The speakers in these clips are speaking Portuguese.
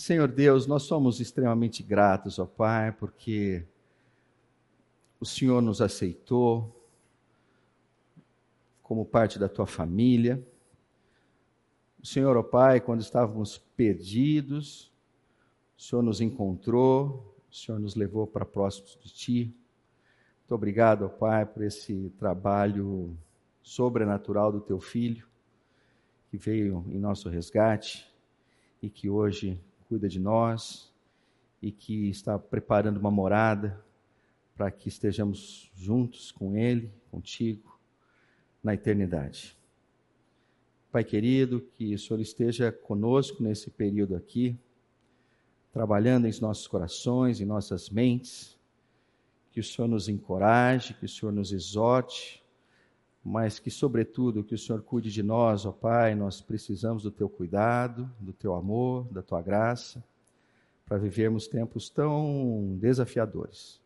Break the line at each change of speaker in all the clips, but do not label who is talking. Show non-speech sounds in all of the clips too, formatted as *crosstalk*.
Senhor Deus, nós somos extremamente gratos, ó Pai, porque o Senhor nos aceitou como parte da tua família. O Senhor, ó Pai, quando estávamos perdidos, o Senhor nos encontrou, o Senhor nos levou para próximos de Ti. Muito obrigado, ó Pai, por esse trabalho sobrenatural do Teu Filho, que veio em nosso resgate e que hoje cuida de nós e que está preparando uma morada para que estejamos juntos com Ele, contigo, na eternidade. Pai querido, que o Senhor esteja conosco nesse período aqui, trabalhando em nossos corações, em nossas mentes, que o Senhor nos encoraje, que o Senhor nos exorte, mas que, sobretudo, que o Senhor cuide de nós, ó Pai, nós precisamos do Teu cuidado, do Teu amor, da Tua graça, para vivermos tempos tão desafiadores.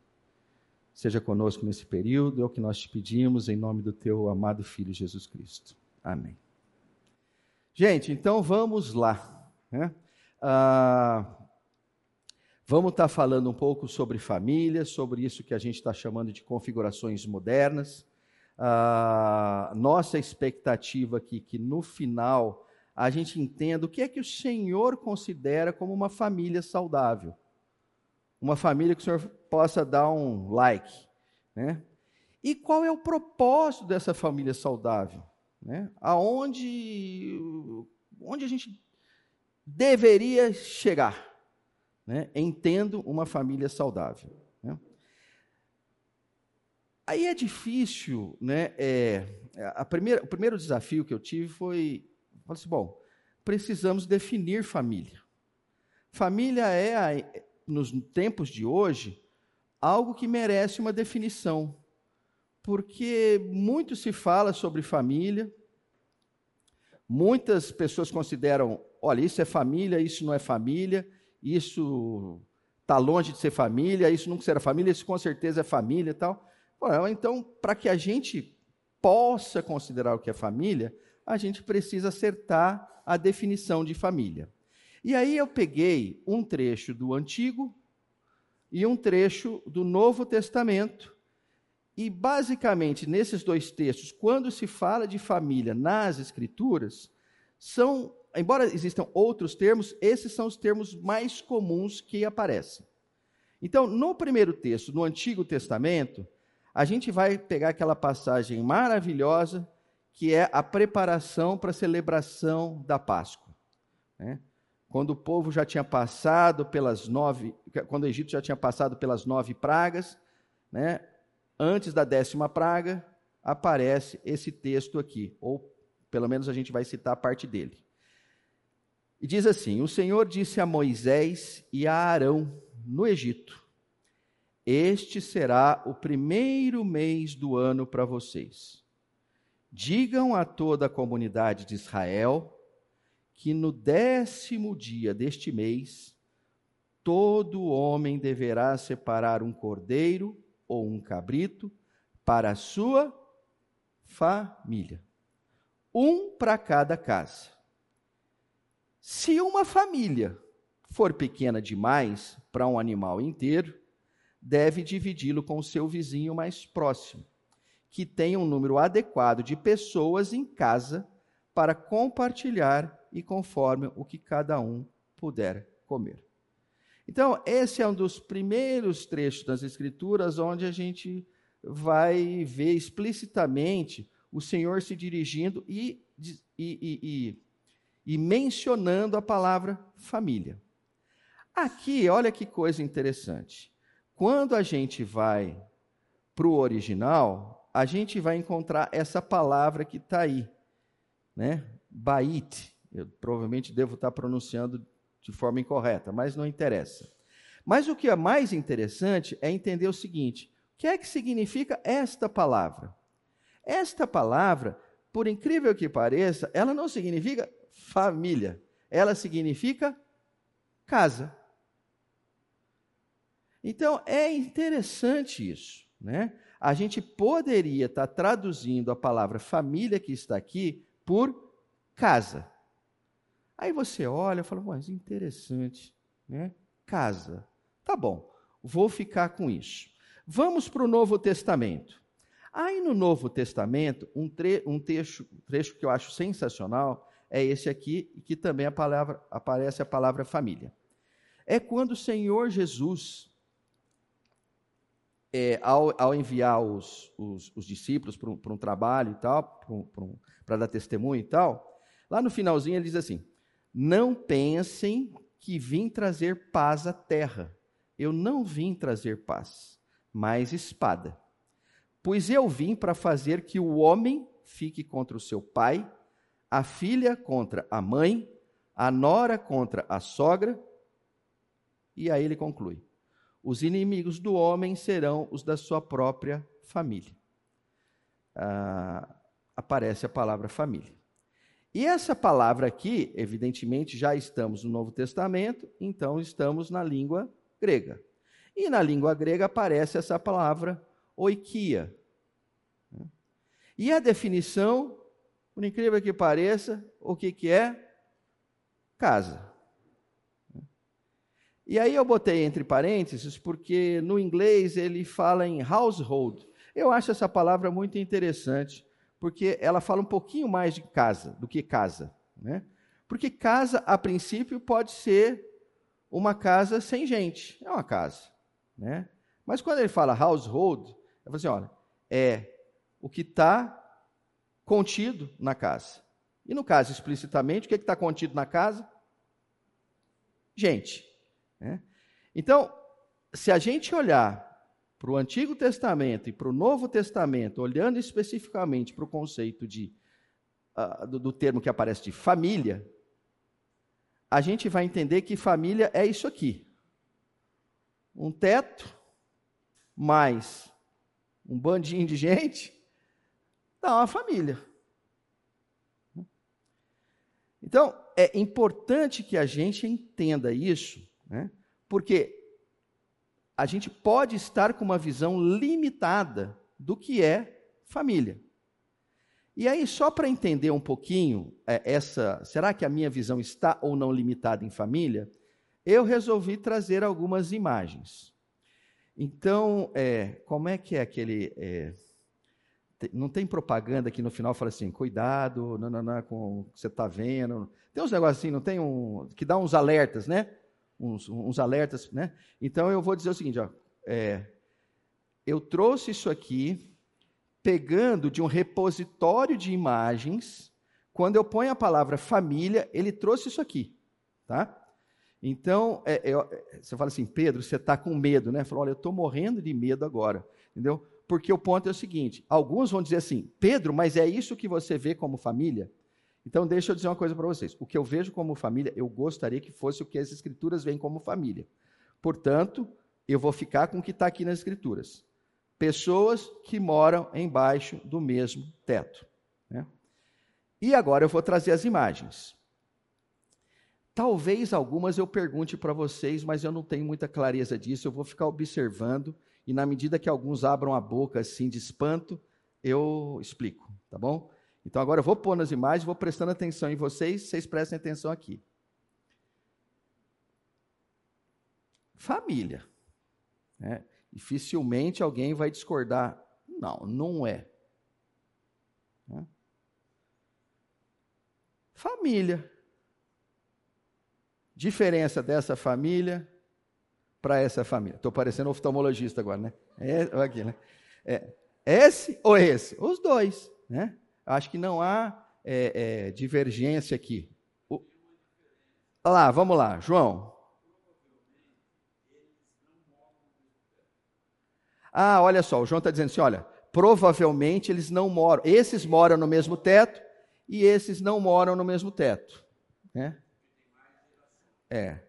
Seja conosco nesse período, é o que nós te pedimos, em nome do Teu amado Filho Jesus Cristo. Amém. Gente, então vamos lá. Né? Ah, vamos estar tá falando um pouco sobre família, sobre isso que a gente está chamando de configurações modernas. Ah, nossa expectativa aqui que no final a gente entenda o que é que o Senhor considera como uma família saudável. Uma família que o Senhor possa dar um like. Né? E qual é o propósito dessa família saudável? Né? Aonde onde a gente deveria chegar? Né? Entendo uma família saudável. Aí é difícil, né? É, a primeira, o primeiro desafio que eu tive foi, falei assim, bom, precisamos definir família. Família é, nos tempos de hoje, algo que merece uma definição porque muito se fala sobre família, muitas pessoas consideram, olha, isso é família, isso não é família, isso está longe de ser família, isso nunca será família, isso com certeza é família e tal. Então, para que a gente possa considerar o que é família, a gente precisa acertar a definição de família. E aí eu peguei um trecho do Antigo e um trecho do Novo Testamento e, basicamente, nesses dois textos, quando se fala de família nas Escrituras, são, embora existam outros termos, esses são os termos mais comuns que aparecem. Então, no primeiro texto, no Antigo Testamento, a gente vai pegar aquela passagem maravilhosa que é a preparação para a celebração da Páscoa. Né? Quando o povo já tinha passado pelas nove, quando o Egito já tinha passado pelas nove pragas, né? antes da décima praga, aparece esse texto aqui, ou pelo menos a gente vai citar parte dele. E diz assim: O Senhor disse a Moisés e a Arão no Egito: Este será o primeiro mês do ano para vocês. Digam a toda a comunidade de Israel que no décimo dia deste mês, todo homem deverá separar um cordeiro ou um cabrito para a sua família. Um para cada casa. Se uma família for pequena demais para um animal inteiro, deve dividi-lo com o seu vizinho mais próximo, que tenha um número adequado de pessoas em casa para compartilhar e conforme o que cada um puder comer. Então, esse é um dos primeiros trechos das Escrituras onde a gente vai ver explicitamente o Senhor se dirigindo e, e, e, e mencionando a palavra família. Aqui, olha que coisa interessante. Quando a gente vai para o original, a gente vai encontrar essa palavra que está aí, né? Bait. Eu provavelmente devo estar pronunciando de forma incorreta, mas não interessa. Mas o que é mais interessante é entender o seguinte: o que é que significa esta palavra? Esta palavra, por incrível que pareça, ela não significa família, ela significa casa. Então é interessante isso, né? A gente poderia estar traduzindo a palavra família que está aqui por casa. Aí você olha e fala, mas interessante. Né? Casa. Tá bom, vou ficar com isso. Vamos para o Novo Testamento. Aí no Novo Testamento, um, tre um trecho, trecho que eu acho sensacional é esse aqui, que também a palavra, aparece a palavra família. É quando o Senhor Jesus, é, ao, ao, enviar os, os, os discípulos para um, um, trabalho e tal, para um, dar testemunho e tal, lá no finalzinho ele diz assim: Não pensem que vim trazer paz à terra. Eu não vim trazer paz, mas espada. Pois eu vim para fazer que o homem fique contra o seu pai, a filha contra a mãe, a nora contra a sogra. E aí ele conclui: os inimigos do homem serão os da sua própria família. Ah, aparece a palavra família. E essa palavra aqui, evidentemente, já estamos no Novo Testamento, então estamos na língua grega. E na língua grega aparece essa palavra oikia. E a definição, por incrível que pareça, o que, que é? Casa. E aí eu botei entre parênteses, porque no inglês ele fala em household. Eu acho essa palavra muito interessante, porque ela fala um pouquinho mais de casa do que casa. Né? Porque casa, a princípio, pode ser uma casa sem gente. É uma casa. Né? Mas quando ele fala household, ele fala assim: olha, é o que está contido na casa. E no caso, explicitamente, o que é está contido na casa? Gente. Né? Então, se a gente olhar para o Antigo Testamento e para o Novo Testamento, olhando especificamente para o conceito de, uh, do, do termo que aparece de família, a gente vai entender que família é isso aqui: um teto, mais um bandinho de gente, dá uma família. Então, é importante que a gente entenda isso, né? porque a gente pode estar com uma visão limitada do que é família. E aí, só para entender um pouquinho é, essa, será que a minha visão está ou não limitada em família? Eu resolvi trazer algumas imagens. Então, é, como é que é aquele. É, não tem propaganda que no final fala assim, cuidado, não, não, não, com o que você está vendo. Tem uns negócios assim, não tem um. que dá uns alertas, né? Uns, uns alertas, né? Então eu vou dizer o seguinte, ó. É, eu trouxe isso aqui pegando de um repositório de imagens. Quando eu ponho a palavra família, ele trouxe isso aqui, tá? Então, é, é, você fala assim, Pedro, você está com medo, né? Falou, olha, eu estou morrendo de medo agora, entendeu? Porque o ponto é o seguinte: alguns vão dizer assim, Pedro, mas é isso que você vê como família? Então, deixa eu dizer uma coisa para vocês. O que eu vejo como família, eu gostaria que fosse o que as Escrituras veem como família. Portanto, eu vou ficar com o que está aqui nas Escrituras pessoas que moram embaixo do mesmo teto. Né? E agora eu vou trazer as imagens. Talvez algumas eu pergunte para vocês, mas eu não tenho muita clareza disso. Eu vou ficar observando e, na medida que alguns abram a boca assim de espanto, eu explico, tá bom? Então agora eu vou pôr nas imagens, vou prestando atenção em vocês, vocês prestem atenção aqui. Família. Né? Dificilmente alguém vai discordar. Não, não é. Né? Família. Diferença dessa família para essa família. Estou parecendo oftalmologista agora, né? É, aqui, né? É, esse ou esse? Os dois, né? Acho que não há é, é, divergência aqui. O... Lá, vamos lá, João. Ah, olha só, o João está dizendo assim: olha, provavelmente eles não moram, esses moram no mesmo teto e esses não moram no mesmo teto. Né? É.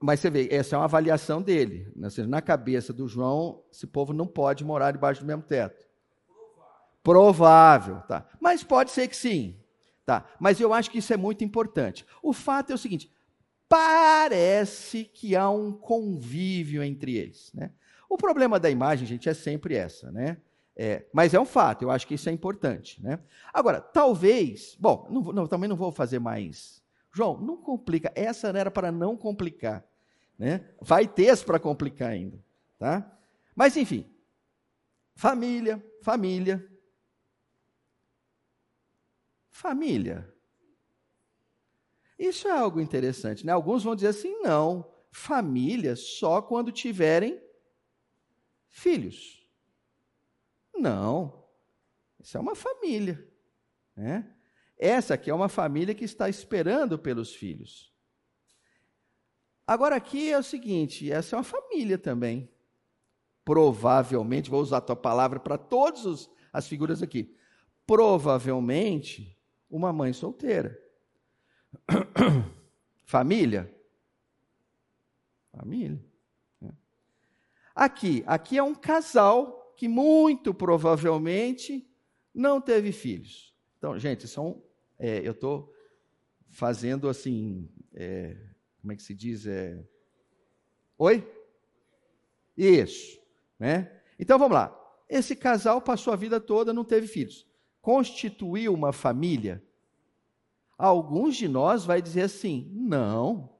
Mas você vê, essa é uma avaliação dele. Né? Na cabeça do João, esse povo não pode morar debaixo do mesmo teto. Provável, tá. Mas pode ser que sim. Tá. Mas eu acho que isso é muito importante. O fato é o seguinte: parece que há um convívio entre eles. Né? O problema da imagem, gente, é sempre essa, né? É, mas é um fato, eu acho que isso é importante, né? Agora, talvez, bom, não, não, também não vou fazer mais. João, não complica. Essa era para não complicar, né? Vai ter para complicar ainda, tá? Mas enfim, família, família, família. Isso é algo interessante, né? Alguns vão dizer assim, não, família só quando tiverem filhos. Não, isso é uma família, né? Essa aqui é uma família que está esperando pelos filhos. Agora aqui é o seguinte, essa é uma família também. Provavelmente, vou usar a tua palavra para todas as figuras aqui. Provavelmente, uma mãe solteira. *clears throat* Família? Família. Aqui, aqui é um casal que muito provavelmente não teve filhos. Então, gente, são, é, eu estou fazendo assim, é, como é que se diz? É... Oi? Isso, né? Então vamos lá. Esse casal passou a vida toda, não teve filhos. Constituiu uma família? Alguns de nós vai dizer assim, não,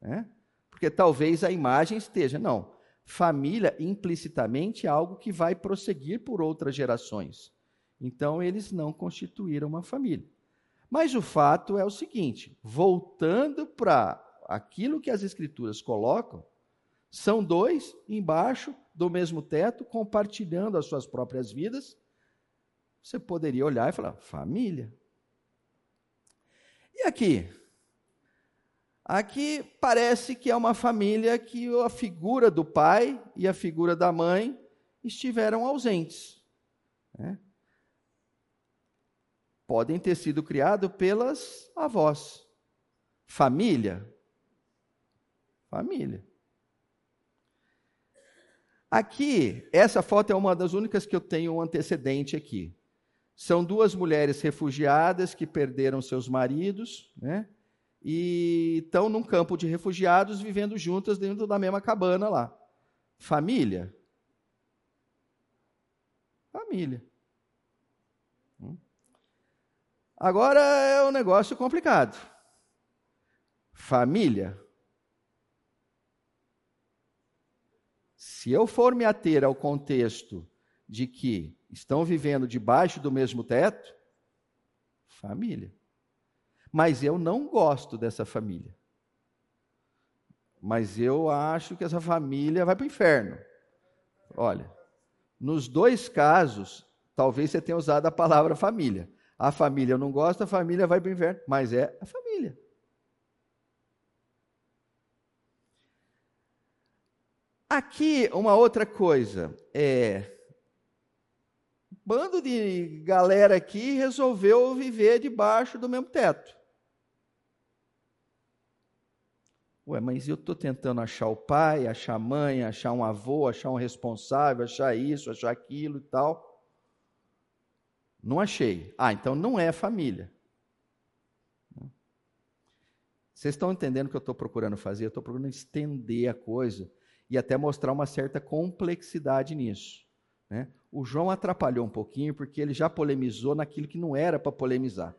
né? porque talvez a imagem esteja, não. Família implicitamente é algo que vai prosseguir por outras gerações. Então eles não constituíram uma família. Mas o fato é o seguinte: voltando para aquilo que as escrituras colocam, são dois embaixo do mesmo teto, compartilhando as suas próprias vidas. Você poderia olhar e falar: família. E aqui? Aqui parece que é uma família que a figura do pai e a figura da mãe estiveram ausentes. Né? Podem ter sido criados pelas avós. Família? Família. Aqui, essa foto é uma das únicas que eu tenho um antecedente aqui. São duas mulheres refugiadas que perderam seus maridos, né? E estão num campo de refugiados vivendo juntas dentro da mesma cabana lá. Família? Família. Hum? Agora é um negócio complicado. Família? Se eu for me ater ao contexto de que estão vivendo debaixo do mesmo teto? Família. Mas eu não gosto dessa família. Mas eu acho que essa família vai para o inferno. Olha, nos dois casos, talvez você tenha usado a palavra família. A família eu não gosto, a família vai para o inferno. Mas é a família. Aqui, uma outra coisa. É, bando de galera aqui resolveu viver debaixo do mesmo teto. Ué, mas eu estou tentando achar o pai, achar a mãe, achar um avô, achar um responsável, achar isso, achar aquilo e tal. Não achei. Ah, então não é família. Vocês estão entendendo o que eu estou procurando fazer? Eu estou procurando estender a coisa e até mostrar uma certa complexidade nisso. Né? O João atrapalhou um pouquinho porque ele já polemizou naquilo que não era para polemizar.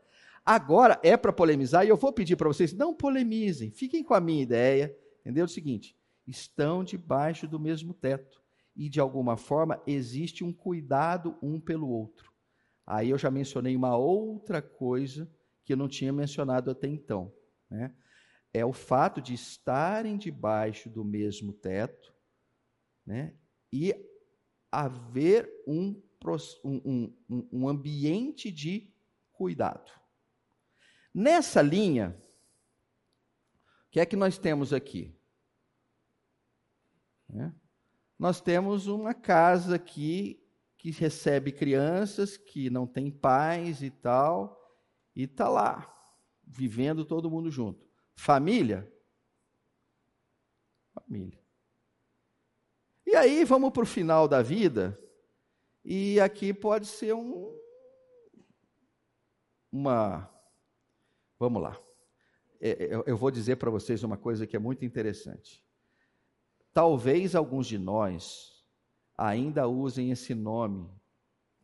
Agora é para polemizar e eu vou pedir para vocês, não polemizem, fiquem com a minha ideia, entendeu? O seguinte, estão debaixo do mesmo teto e de alguma forma existe um cuidado um pelo outro. Aí eu já mencionei uma outra coisa que eu não tinha mencionado até então, né? É o fato de estarem debaixo do mesmo teto, né? E haver um, um, um, ambiente de cuidado. Nessa linha, o que é que nós temos aqui? É? Nós temos uma casa aqui que recebe crianças que não tem pais e tal, e está lá, vivendo todo mundo junto. Família? Família. E aí vamos para o final da vida, e aqui pode ser um, uma. Vamos lá. É, é, eu vou dizer para vocês uma coisa que é muito interessante. Talvez alguns de nós ainda usem esse nome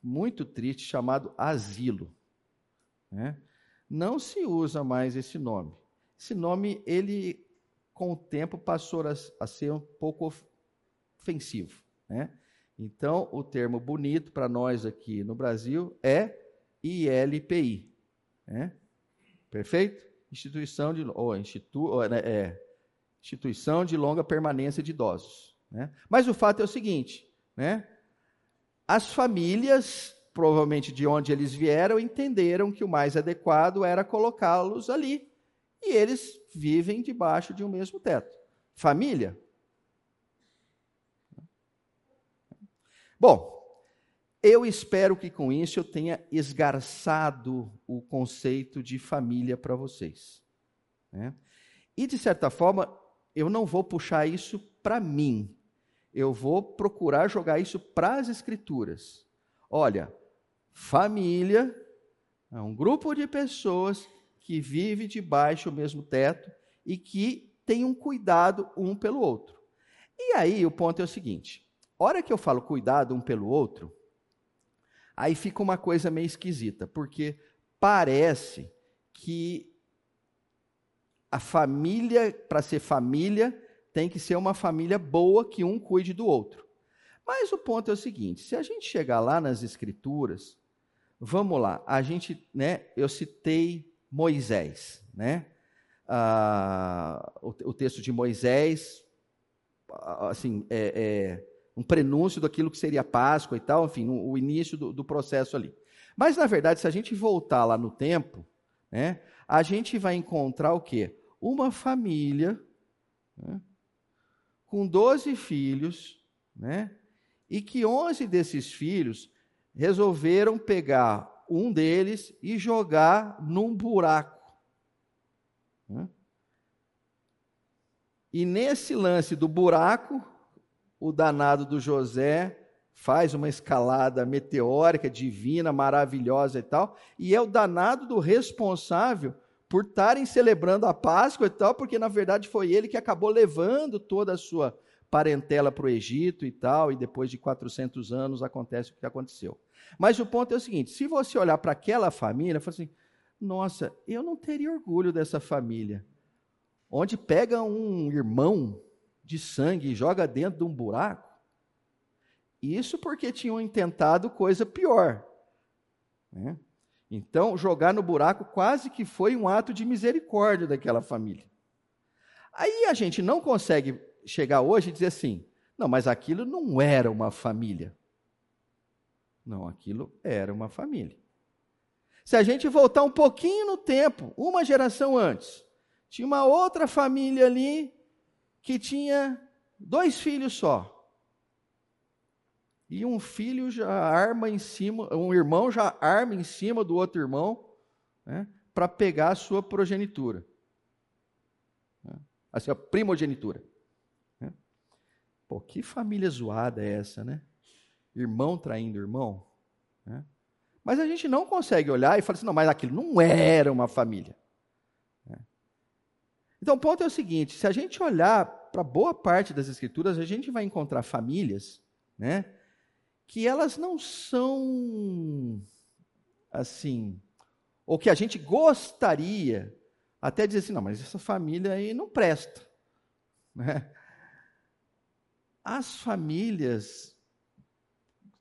muito triste chamado asilo. Né? Não se usa mais esse nome. Esse nome ele com o tempo passou a, a ser um pouco ofensivo. Né? Então, o termo bonito para nós aqui no Brasil é ILPI. Né? Perfeito? Instituição de, ou institu, ou, né, é, instituição de longa permanência de idosos. Né? Mas o fato é o seguinte: né? as famílias, provavelmente de onde eles vieram, entenderam que o mais adequado era colocá-los ali. E eles vivem debaixo de um mesmo teto. Família, Bom, eu espero que com isso eu tenha esgarçado o conceito de família para vocês. Né? E, de certa forma, eu não vou puxar isso para mim. Eu vou procurar jogar isso para as Escrituras. Olha, família é um grupo de pessoas que vive debaixo do mesmo teto e que tem um cuidado um pelo outro. E aí o ponto é o seguinte: hora que eu falo cuidado um pelo outro, aí fica uma coisa meio esquisita, porque parece que a família, para ser família, tem que ser uma família boa que um cuide do outro. Mas o ponto é o seguinte: se a gente chegar lá nas escrituras, vamos lá, a gente, né, eu citei Moisés, né? Ah, o, o, texto de Moisés, assim, é, é um prenúncio daquilo que seria Páscoa e tal, enfim, o início do, do processo ali. Mas, na verdade, se a gente voltar lá no tempo, né, a gente vai encontrar o quê? Uma família né, com 12 filhos, né, e que 11 desses filhos resolveram pegar um deles e jogar num buraco. Né? E nesse lance do buraco, o danado do José faz uma escalada meteórica, divina, maravilhosa e tal, e é o danado do responsável por estarem celebrando a Páscoa e tal, porque na verdade foi ele que acabou levando toda a sua parentela para o Egito e tal, e depois de 400 anos acontece o que aconteceu. Mas o ponto é o seguinte: se você olhar para aquela família, fala assim, nossa, eu não teria orgulho dessa família, onde pega um irmão de sangue e joga dentro de um buraco. Isso porque tinham intentado coisa pior. Né? Então, jogar no buraco quase que foi um ato de misericórdia daquela família. Aí a gente não consegue chegar hoje e dizer assim: não, mas aquilo não era uma família. Não, aquilo era uma família. Se a gente voltar um pouquinho no tempo, uma geração antes, tinha uma outra família ali que tinha dois filhos só. E um filho já arma em cima, um irmão já arma em cima do outro irmão, né, para pegar a sua progenitura. Né, a sua primogenitura. Né. Pô, que família zoada é essa, né? Irmão traindo irmão. Né? Mas a gente não consegue olhar e falar assim, não, mas aquilo não era uma família. Então, o ponto é o seguinte: se a gente olhar para boa parte das escrituras, a gente vai encontrar famílias, né, que elas não são assim, ou que a gente gostaria até dizer assim, não, mas essa família aí não presta, *laughs* né? As famílias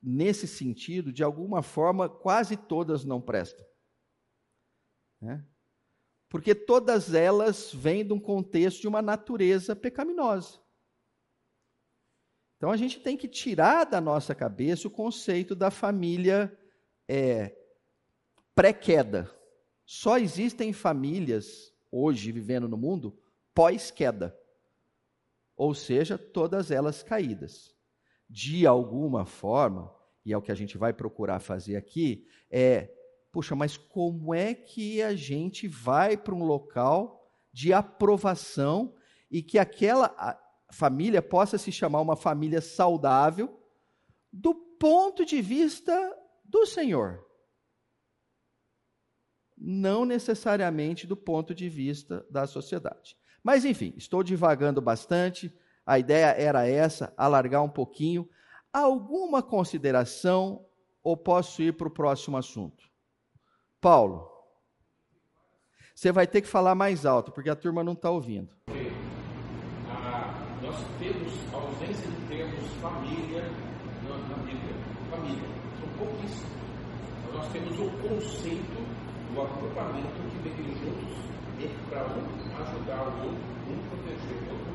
nesse sentido, de alguma forma, quase todas não prestam. Né? Porque todas elas vêm de um contexto de uma natureza pecaminosa. Então a gente tem que tirar da nossa cabeça o conceito da família é, pré-queda. Só existem famílias hoje vivendo no mundo pós-queda, ou seja, todas elas caídas. De alguma forma, e é o que a gente vai procurar fazer aqui, é Puxa, mas como é que a gente vai para um local de aprovação e que aquela família possa se chamar uma família saudável do ponto de vista do Senhor? Não necessariamente do ponto de vista da sociedade. Mas, enfim, estou divagando bastante. A ideia era essa, alargar um pouquinho. Alguma consideração ou posso ir para o próximo assunto? Paulo, você vai ter que falar mais alto, porque a turma não está ouvindo.
nós temos ausência de termos família na, Bíblia. Família. São pouquíssimos. Nós temos o conceito do agrupamento que vem juntos para um ajudar o outro, um proteger o outro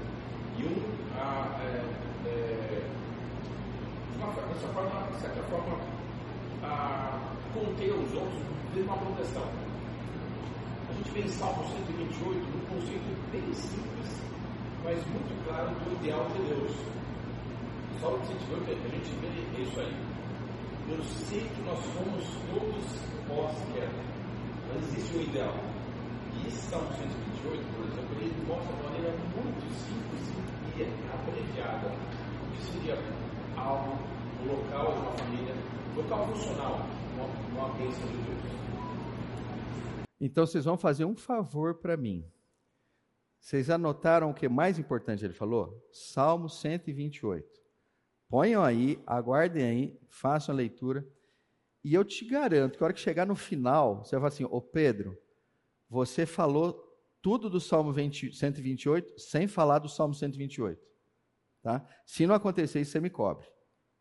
e um a, é, é, uma, dessa forma, de certa forma, a conter os outros de uma proteção. A gente vê em Salmo 128 um conceito bem simples, mas muito claro do ideal de Deus. Salmo 128 a gente vê isso aí. Eu sei que nós somos todos pós queda, mas existe um ideal. E esse Salmo 128, por exemplo, ele mostra de maneira muito simples e abreviada o que seria algo, o local de uma família, local funcional,
Então vocês vão fazer um favor para mim. Vocês anotaram o que mais importante ele falou? Salmo 128. Ponham aí, aguardem aí, façam a leitura. E eu te garanto que a hora que chegar no final, você vai falar assim: Ô Pedro, você falou tudo do Salmo 20, 128 sem falar do Salmo 128. Tá? Se não acontecer isso, você me cobre.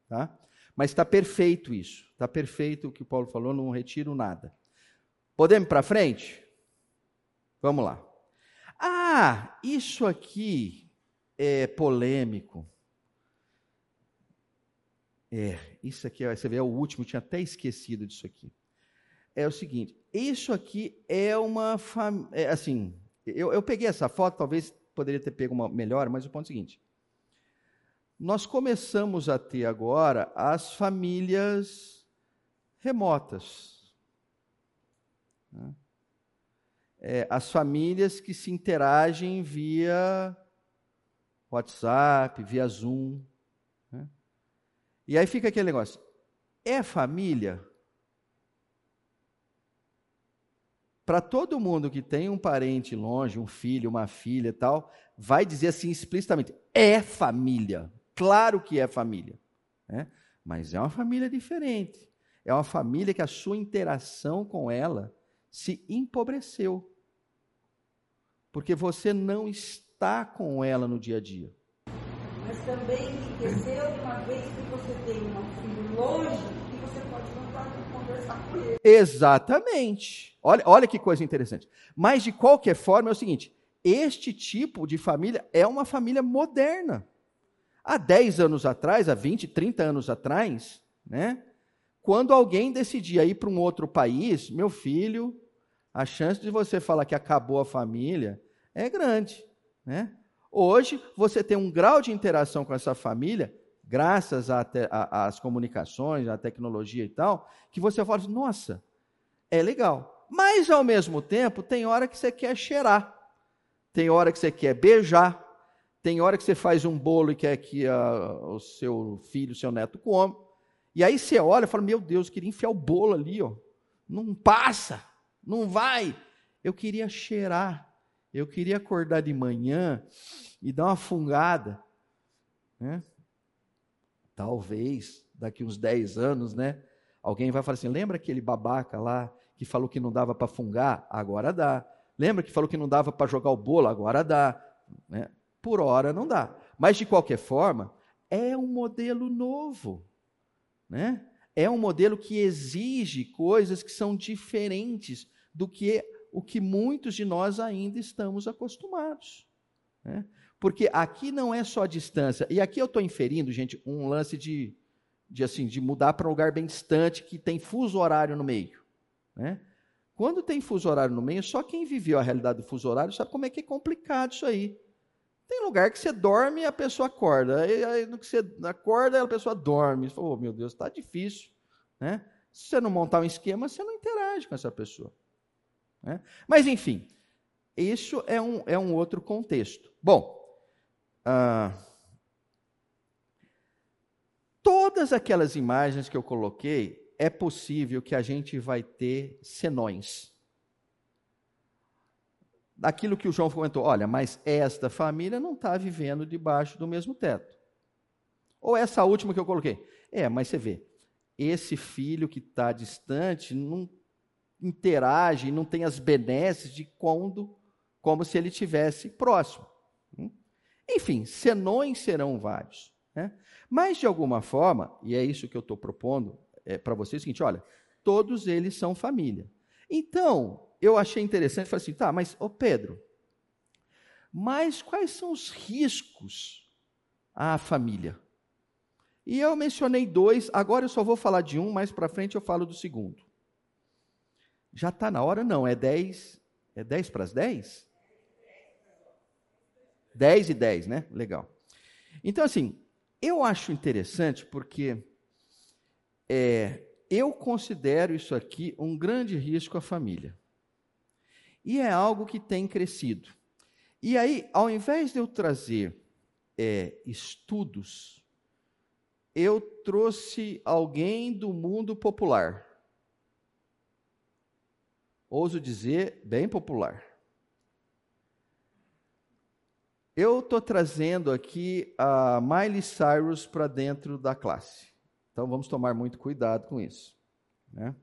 Tá? Mas está perfeito isso. Está perfeito o que o Paulo falou, não retiro nada. Podemos ir para frente? Vamos lá. Ah, isso aqui é polêmico. É, isso aqui, você vê, é o último, tinha até esquecido disso aqui. É o seguinte, isso aqui é uma família, é, assim, eu, eu, peguei essa foto, talvez poderia ter pego uma melhor, mas o ponto é o seguinte, nós começamos a ter agora as famílias remotas. Né? É, as famílias que se interagem via WhatsApp, via Zoom. Né? E aí fica aquele negócio: é família? Para todo mundo que tem um parente longe, um filho, uma filha e tal, vai dizer assim explicitamente: é família. Claro que é família. Né? Mas é uma família diferente. É uma família que a sua interação com ela se empobreceu. Porque você não está com ela no dia a dia
mas também enriqueceu de uma vez que você tem um filho longe e você pode conversar com ele.
Exatamente. Olha, olha que coisa interessante. Mas, de qualquer forma, é o seguinte: este tipo de família é uma família moderna. Há 10 anos atrás, há 20, 30 anos atrás, né? Quando alguém decidia ir para um outro país, meu filho, a chance de você falar que acabou a família é grande, né? Hoje, você tem um grau de interação com essa família, graças às comunicações, à tecnologia e tal, que você fala assim, nossa, é legal. Mas, ao mesmo tempo, tem hora que você quer cheirar, tem hora que você quer beijar, tem hora que você faz um bolo e quer que uh, o seu filho, o seu neto come. E aí você olha e fala, meu Deus, eu queria enfiar o bolo ali, ó. Não passa, não vai. Eu queria cheirar. Eu queria acordar de manhã e dar uma fungada. Né? Talvez, daqui uns 10 anos, né? Alguém vai falar assim: lembra aquele babaca lá que falou que não dava para fungar? Agora dá. Lembra que falou que não dava para jogar o bolo? Agora dá. Né? Por hora não dá. Mas, de qualquer forma, é um modelo novo. Né? É um modelo que exige coisas que são diferentes do que o que muitos de nós ainda estamos acostumados. Né? Porque aqui não é só distância. E aqui eu estou inferindo, gente, um lance de, de, assim, de mudar para um lugar bem distante que tem fuso horário no meio. Né? Quando tem fuso horário no meio, só quem viveu a realidade do fuso horário sabe como é que é complicado isso aí. Tem lugar que você dorme e a pessoa acorda. Aí, aí no que você acorda, a pessoa dorme. Você fala, oh, meu Deus, está difícil. Né? Se você não montar um esquema, você não interage com essa pessoa. Né? Mas, enfim, isso é um, é um outro contexto. Bom, ah, todas aquelas imagens que eu coloquei, é possível que a gente vai ter senões. Daquilo que o João comentou, olha, mas esta família não está vivendo debaixo do mesmo teto. Ou essa última que eu coloquei. É, mas você vê, esse filho que está distante não interage, não tem as benesses de quando, como se ele tivesse próximo. Hum? Enfim, senões serão vários. Né? Mas, de alguma forma, e é isso que eu estou propondo é, para vocês, é o seguinte: olha, todos eles são família. Então, eu achei interessante, falei assim, tá, mas, ô Pedro, mas quais são os riscos à família? E eu mencionei dois, agora eu só vou falar de um, mais para frente eu falo do segundo. Já está na hora? Não, é 10, é 10 para as 10? 10 e 10, né? Legal. Então, assim, eu acho interessante porque é, eu considero isso aqui um grande risco à família. E é algo que tem crescido. E aí, ao invés de eu trazer é, estudos eu trouxe alguém do mundo popular. Ouso dizer, bem popular. Eu estou trazendo aqui a Miley Cyrus para dentro da classe. Então vamos tomar muito cuidado com isso. Né?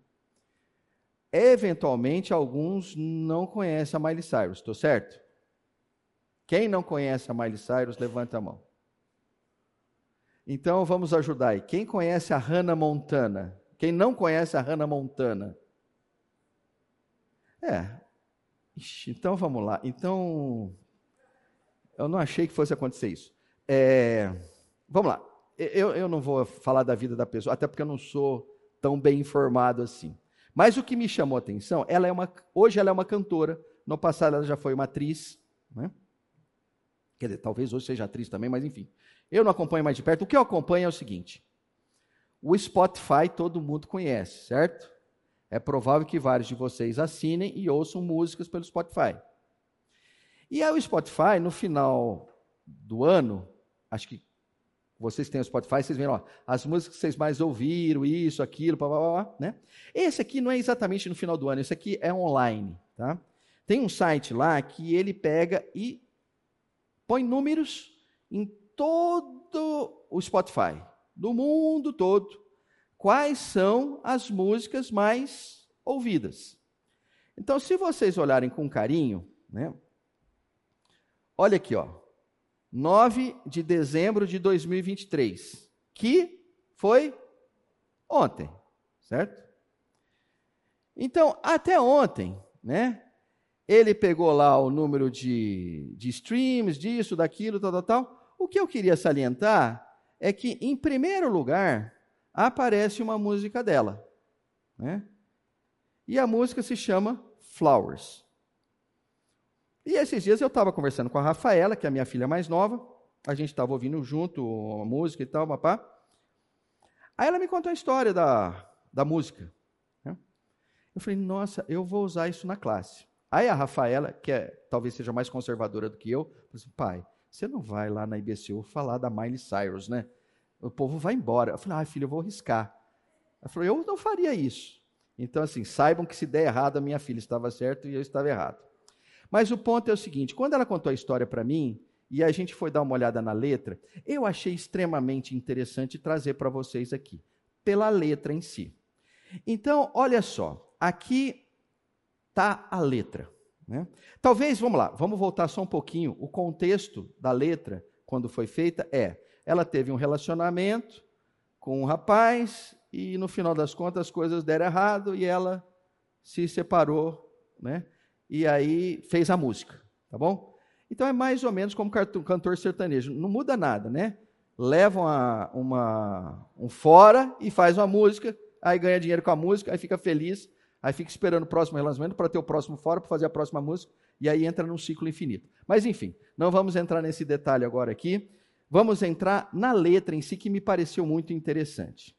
Eventualmente, alguns não conhecem a Miley Cyrus, estou certo? Quem não conhece a Miley Cyrus, levanta a mão. Então vamos ajudar aí. Quem conhece a Hannah Montana? Quem não conhece a Hannah Montana? É. Ixi, então vamos lá. Então, eu não achei que fosse acontecer isso. É, vamos lá. Eu, eu não vou falar da vida da pessoa, até porque eu não sou tão bem informado assim. Mas o que me chamou a atenção, ela é uma, hoje ela é uma cantora, no passado ela já foi uma atriz, né? Quer dizer, talvez hoje seja atriz também, mas enfim. Eu não acompanho mais de perto. O que eu acompanho é o seguinte: o Spotify todo mundo conhece, certo? É provável que vários de vocês assinem e ouçam músicas pelo Spotify. E aí o Spotify, no final do ano, acho que vocês têm o Spotify, vocês veem, ó, as músicas que vocês mais ouviram, isso, aquilo, blá, blá, blá, né? Esse aqui não é exatamente no final do ano, esse aqui é online, tá? Tem um site lá que ele pega e põe números em todo o Spotify, do mundo todo, quais são as músicas mais ouvidas. Então, se vocês olharem com carinho, né? Olha aqui, ó. 9 de dezembro de 2023, que foi ontem, certo? Então, até ontem, né? Ele pegou lá o número de, de streams, disso, daquilo, tal, tal, tal. O que eu queria salientar é que, em primeiro lugar, aparece uma música dela. Né? E a música se chama Flowers. E esses dias eu estava conversando com a Rafaela, que é a minha filha mais nova. A gente estava ouvindo junto a música e tal, papá. Aí ela me contou a história da, da música. Né? Eu falei, nossa, eu vou usar isso na classe. Aí a Rafaela, que é, talvez seja mais conservadora do que eu, falou assim, pai, você não vai lá na IBCU falar da Miley Cyrus, né? O povo vai embora. Eu falei, ah, filho, eu vou arriscar. Ela falou, eu não faria isso. Então, assim, saibam que se der errado, a minha filha estava certa e eu estava errado. Mas o ponto é o seguinte: quando ela contou a história para mim, e a gente foi dar uma olhada na letra, eu achei extremamente interessante trazer para vocês aqui, pela letra em si. Então, olha só, aqui está a letra. Né? Talvez, vamos lá, vamos voltar só um pouquinho. O contexto da letra, quando foi feita, é: ela teve um relacionamento com um rapaz e no final das contas as coisas deram errado e ela se separou, né? E aí fez a música, tá bom? Então é mais ou menos como cantor sertanejo, não muda nada, né? Leva uma, uma, um fora e faz uma música, aí ganha dinheiro com a música, aí fica feliz Aí fica esperando o próximo relacionamento para ter o próximo fora, para fazer a próxima música, e aí entra num ciclo infinito. Mas enfim, não vamos entrar nesse detalhe agora aqui. Vamos entrar na letra em si, que me pareceu muito interessante.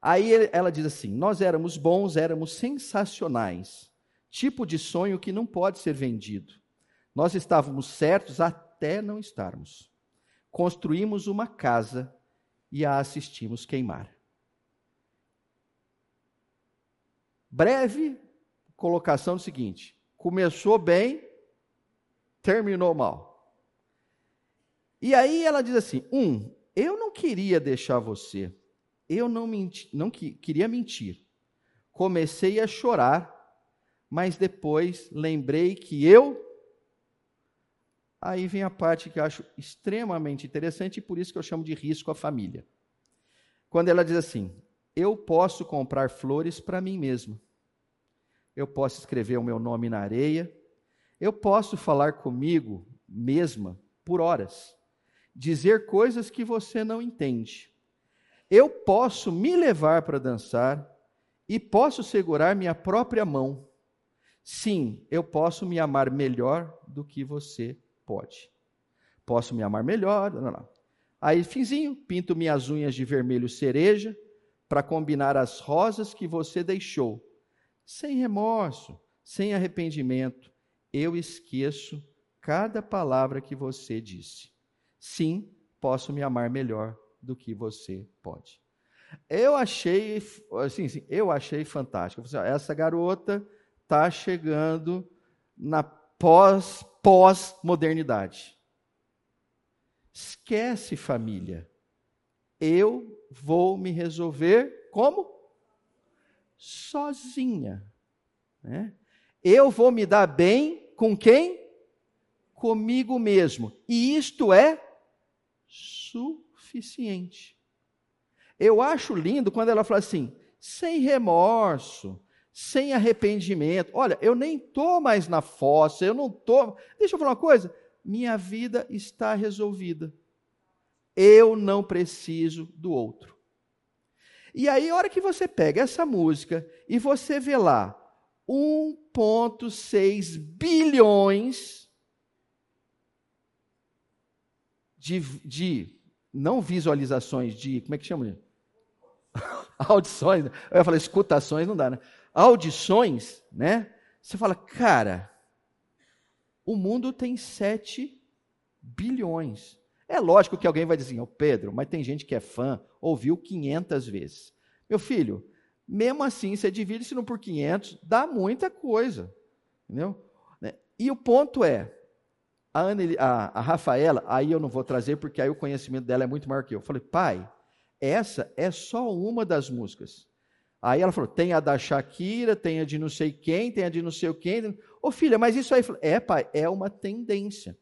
Aí ela diz assim: Nós éramos bons, éramos sensacionais, tipo de sonho que não pode ser vendido. Nós estávamos certos até não estarmos. Construímos uma casa e a assistimos queimar. Breve colocação do seguinte: começou bem, terminou mal. E aí ela diz assim: um, eu não queria deixar você, eu não, menti, não que, queria mentir. Comecei a chorar, mas depois lembrei que eu Aí vem a parte que eu acho extremamente interessante e por isso que eu chamo de risco à família. Quando ela diz assim: Eu posso comprar flores para mim mesma. Eu posso escrever o meu nome na areia. Eu posso falar comigo mesma por horas. Dizer coisas que você não entende. Eu posso me levar para dançar e posso segurar minha própria mão. Sim, eu posso me amar melhor do que você Pode. Posso me amar melhor. Não, não. Aí, finzinho, pinto minhas unhas de vermelho cereja para combinar as rosas que você deixou. Sem remorso, sem arrependimento, eu esqueço cada palavra que você disse. Sim, posso me amar melhor do que você pode. Eu achei, assim, assim eu achei fantástico. Assim, essa garota está chegando na pós pós-modernidade. Esquece família. Eu vou me resolver como? Sozinha. Né? Eu vou me dar bem com quem? Comigo mesmo. E isto é suficiente. Eu acho lindo quando ela fala assim, sem remorso, sem arrependimento. Olha, eu nem estou mais na fossa, eu não estou. Deixa eu falar uma coisa: minha vida está resolvida. Eu não preciso do outro. E aí, a hora que você pega essa música e você vê lá 1,6 bilhões de, de, não visualizações, de, como é que chama? *laughs* Audições, eu ia falar escutações, não dá, né? Audições, né? Você fala, cara, o mundo tem 7 bilhões. É lógico que alguém vai dizer, ô oh, Pedro, mas tem gente que é fã, ouviu 500 vezes. Meu filho, mesmo assim, você divide isso por 500, dá muita coisa. Entendeu? Né? E o ponto é, a, Anne, a, a Rafaela, aí eu não vou trazer, porque aí o conhecimento dela é muito maior que eu. Eu falei, pai, essa é só uma das músicas. Aí ela falou: tem a da Shakira, tem a de não sei quem, tem a de não sei quem. Ô filha, mas isso aí. É, pai, é uma tendência.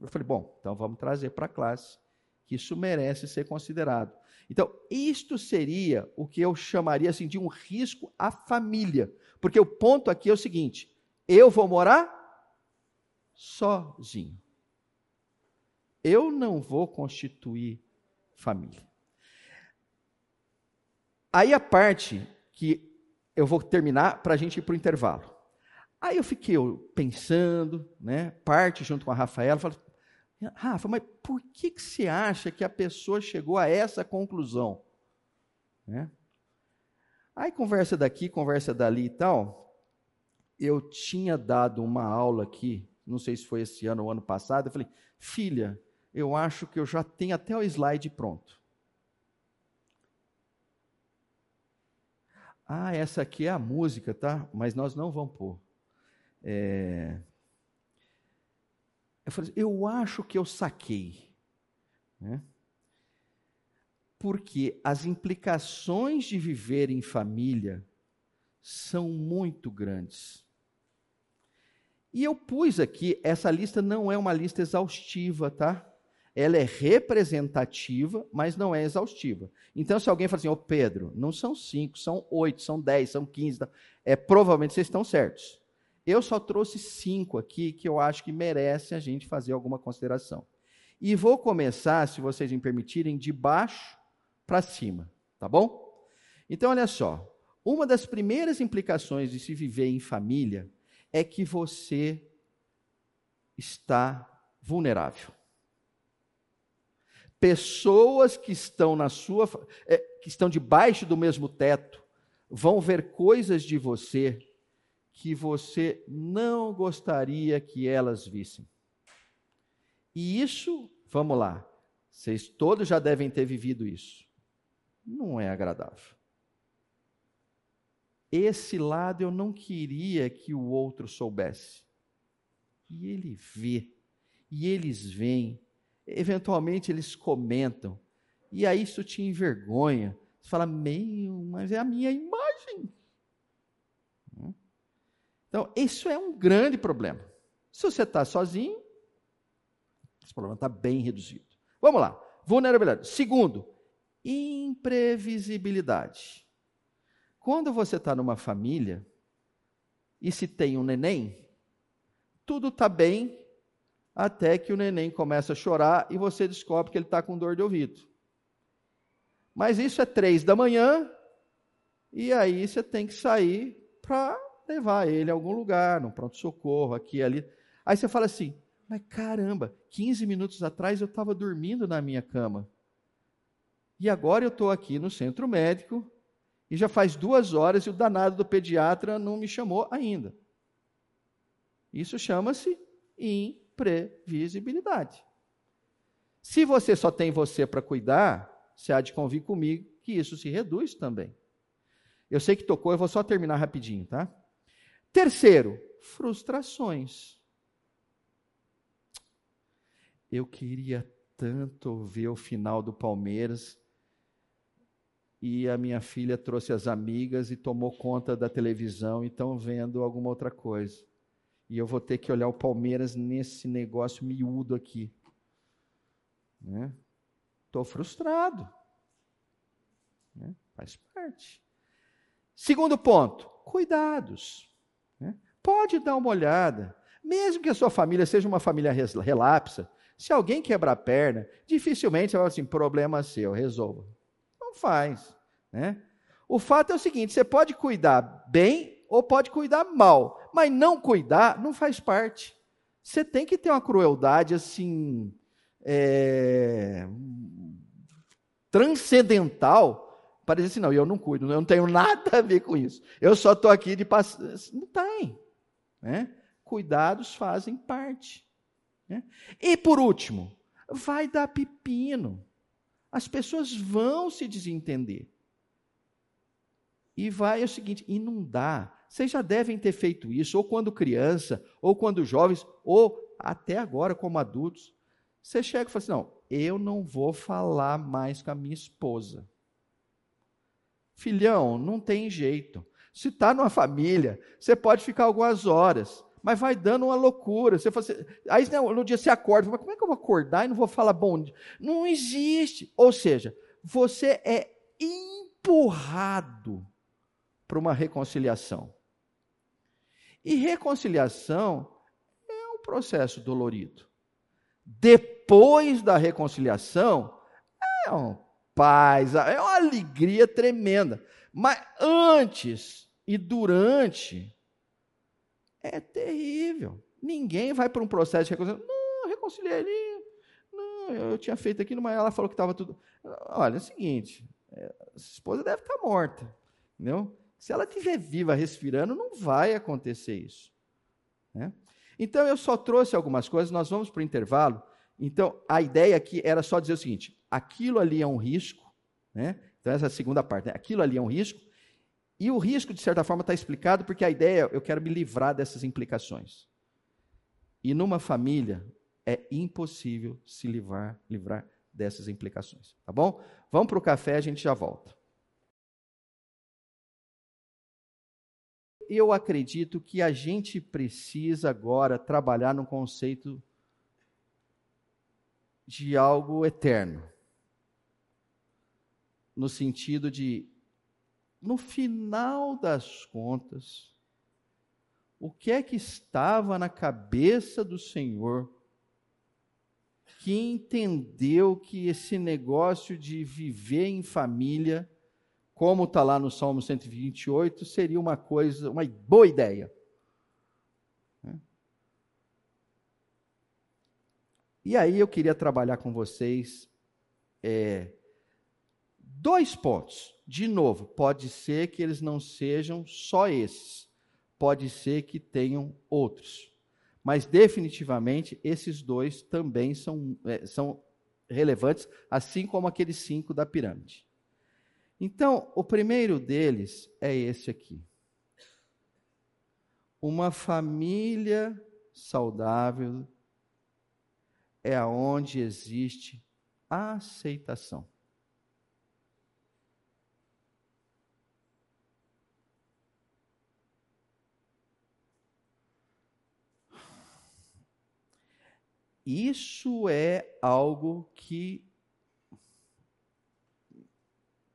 Eu falei: bom, então vamos trazer para a classe, que isso merece ser considerado. Então, isto seria o que eu chamaria assim, de um risco à família. Porque o ponto aqui é o seguinte: eu vou morar sozinho. Eu não vou constituir família. Aí a parte que eu vou terminar para a gente ir para o intervalo. Aí eu fiquei pensando, né, parte junto com a Rafaela, falei, Rafa, mas por que, que você acha que a pessoa chegou a essa conclusão? Né? Aí conversa daqui, conversa dali e tal. Eu tinha dado uma aula aqui, não sei se foi esse ano ou ano passado, eu falei, filha, eu acho que eu já tenho até o slide pronto. Ah, essa aqui é a música, tá? Mas nós não vamos pôr. É... Eu falei, eu acho que eu saquei. Né? Porque as implicações de viver em família são muito grandes. E eu pus aqui, essa lista não é uma lista exaustiva, tá? Ela é representativa, mas não é exaustiva. Então, se alguém fala assim, ô oh, Pedro, não são cinco, são oito, são dez, são quinze, é, provavelmente vocês estão certos. Eu só trouxe cinco aqui que eu acho que merece a gente fazer alguma consideração. E vou começar, se vocês me permitirem, de baixo para cima, tá bom? Então, olha só. Uma das primeiras implicações de se viver em família é que você está vulnerável pessoas que estão na sua é, que estão debaixo do mesmo teto vão ver coisas de você que você não gostaria que elas vissem. E isso, vamos lá, vocês todos já devem ter vivido isso. Não é agradável. Esse lado eu não queria que o outro soubesse. E ele vê, e eles veem, eventualmente eles comentam, e aí isso te envergonha. Você fala, meio, mas é a minha imagem. Então, isso é um grande problema. Se você está sozinho, Esse problema está bem reduzido. Vamos lá. Vulnerabilidade. Segundo, imprevisibilidade. Quando você está numa família e se tem um neném, tudo está bem até que o neném começa a chorar e você descobre que ele está com dor de ouvido. Mas isso é três da manhã e aí você tem que sair para levar ele a algum lugar, no pronto-socorro, aqui ali. Aí você fala assim, mas caramba, 15 minutos atrás eu estava dormindo na minha cama. E agora eu estou aqui no centro médico e já faz duas horas e o danado do pediatra não me chamou ainda. Isso chama-se imprevisibilidade. Se você só tem você para cuidar, você há de convir comigo que isso se reduz também. Eu sei que tocou, eu vou só terminar rapidinho, tá? Terceiro, frustrações. Eu queria tanto ver o final do Palmeiras e a minha filha trouxe as amigas e tomou conta da televisão e estão vendo alguma outra coisa. E eu vou ter que olhar o Palmeiras nesse negócio miúdo aqui. Estou né? frustrado. Né? Faz parte. Segundo ponto, cuidados. Né? Pode dar uma olhada. Mesmo que a sua família seja uma família relapsa, se alguém quebrar a perna, dificilmente você vai falar assim, problema seu, resolva não faz. Né? O fato é o seguinte: você pode cuidar bem ou pode cuidar mal, mas não cuidar não faz parte. Você tem que ter uma crueldade assim é, transcendental para dizer assim, não, eu não cuido, eu não tenho nada a ver com isso. Eu só estou aqui de passar. Não tem. Né? Cuidados fazem parte. Né? E por último, vai dar pepino as pessoas vão se desentender. E vai é o seguinte, inundar. Vocês já devem ter feito isso, ou quando criança, ou quando jovens, ou até agora como adultos. Você chega e fala assim: não, eu não vou falar mais com a minha esposa. Filhão, não tem jeito. Se está numa família, você pode ficar algumas horas mas vai dando uma loucura. Você assim, aí no dia você acorda, mas como é que eu vou acordar e não vou falar bom dia? Não existe. Ou seja, você é empurrado para uma reconciliação. E reconciliação é um processo dolorido. Depois da reconciliação, é um paz, é uma alegria tremenda. Mas antes e durante, é terrível. Ninguém vai para um processo de reconciliação. Não, reconciliei ali. Não, eu tinha feito aquilo, mas ela falou que estava tudo. Olha, é o seguinte: é, a esposa deve estar morta. Entendeu? Se ela estiver viva, respirando, não vai acontecer isso. Né? Então, eu só trouxe algumas coisas, nós vamos para o intervalo. Então, a ideia aqui era só dizer o seguinte: aquilo ali é um risco, né? Então, essa é a segunda parte, né? aquilo ali é um risco, e o risco, de certa forma, está explicado porque a ideia, eu quero me livrar dessas implicações. E numa família, é impossível se livrar, livrar dessas implicações. Tá bom? Vamos para o café, a gente já volta. Eu acredito que a gente precisa agora trabalhar no conceito de algo eterno. No sentido de no final das contas, o que é que estava na cabeça do Senhor que entendeu que esse negócio de viver em família, como está lá no Salmo 128, seria uma coisa, uma boa ideia. Né? E aí eu queria trabalhar com vocês é, dois pontos. De novo, pode ser que eles não sejam só esses, pode ser que tenham outros. Mas definitivamente esses dois também são, é, são relevantes, assim como aqueles cinco da pirâmide. Então, o primeiro deles é esse aqui. Uma família saudável é aonde existe aceitação. Isso é algo que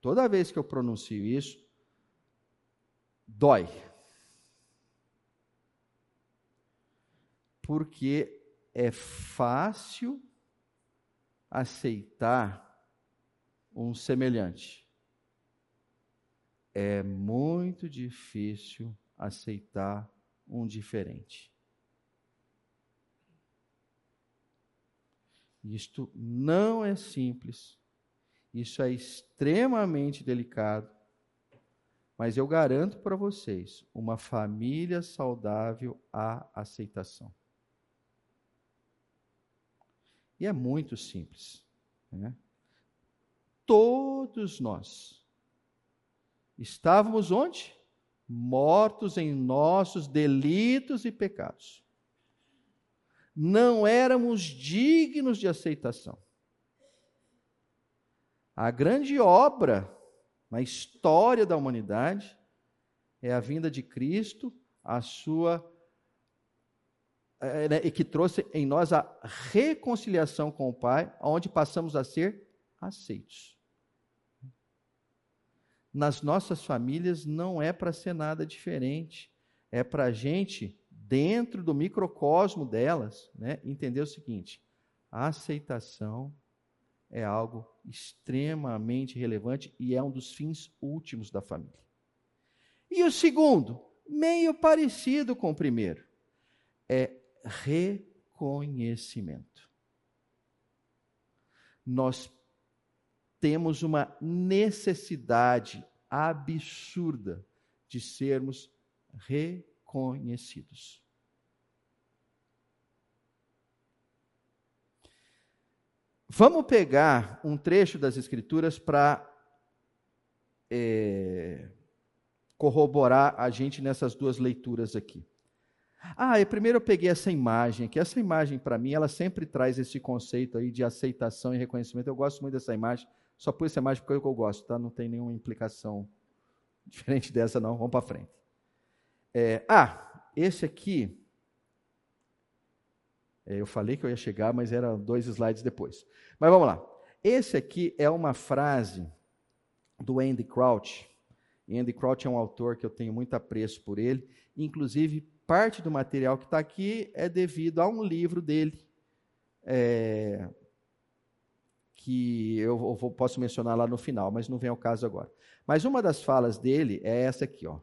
toda vez que eu pronuncio isso, dói. Porque é fácil aceitar um semelhante. É muito difícil aceitar um diferente. Isto não é simples, isso é extremamente delicado, mas eu garanto para vocês: uma família saudável há aceitação. E é muito simples. Né? Todos nós estávamos onde? Mortos em nossos delitos e pecados não éramos dignos de aceitação. A grande obra na história da humanidade é a vinda de Cristo, a sua é, né, e que trouxe em nós a reconciliação com o Pai, onde passamos a ser aceitos. Nas nossas famílias não é para ser nada diferente, é para a gente dentro do microcosmo delas, né, entender o seguinte: a aceitação é algo extremamente relevante e é um dos fins últimos da família. E o segundo, meio parecido com o primeiro, é reconhecimento. Nós temos uma necessidade absurda de sermos reconhecidos Vamos pegar um trecho das Escrituras para é, corroborar a gente nessas duas leituras aqui. Ah, eu primeiro eu peguei essa imagem, que essa imagem para mim, ela sempre traz esse conceito aí de aceitação e reconhecimento. Eu gosto muito dessa imagem, só pus essa imagem porque eu gosto, tá? Não tem nenhuma implicação *laughs* diferente dessa não, vamos para frente. É, ah, esse aqui. É, eu falei que eu ia chegar, mas era dois slides depois. Mas vamos lá. Esse aqui é uma frase do Andy Crouch. Andy Crouch é um autor que eu tenho muito apreço por ele. Inclusive, parte do material que está aqui é devido a um livro dele, é, que eu vou, posso mencionar lá no final, mas não vem ao caso agora. Mas uma das falas dele é essa aqui, ó.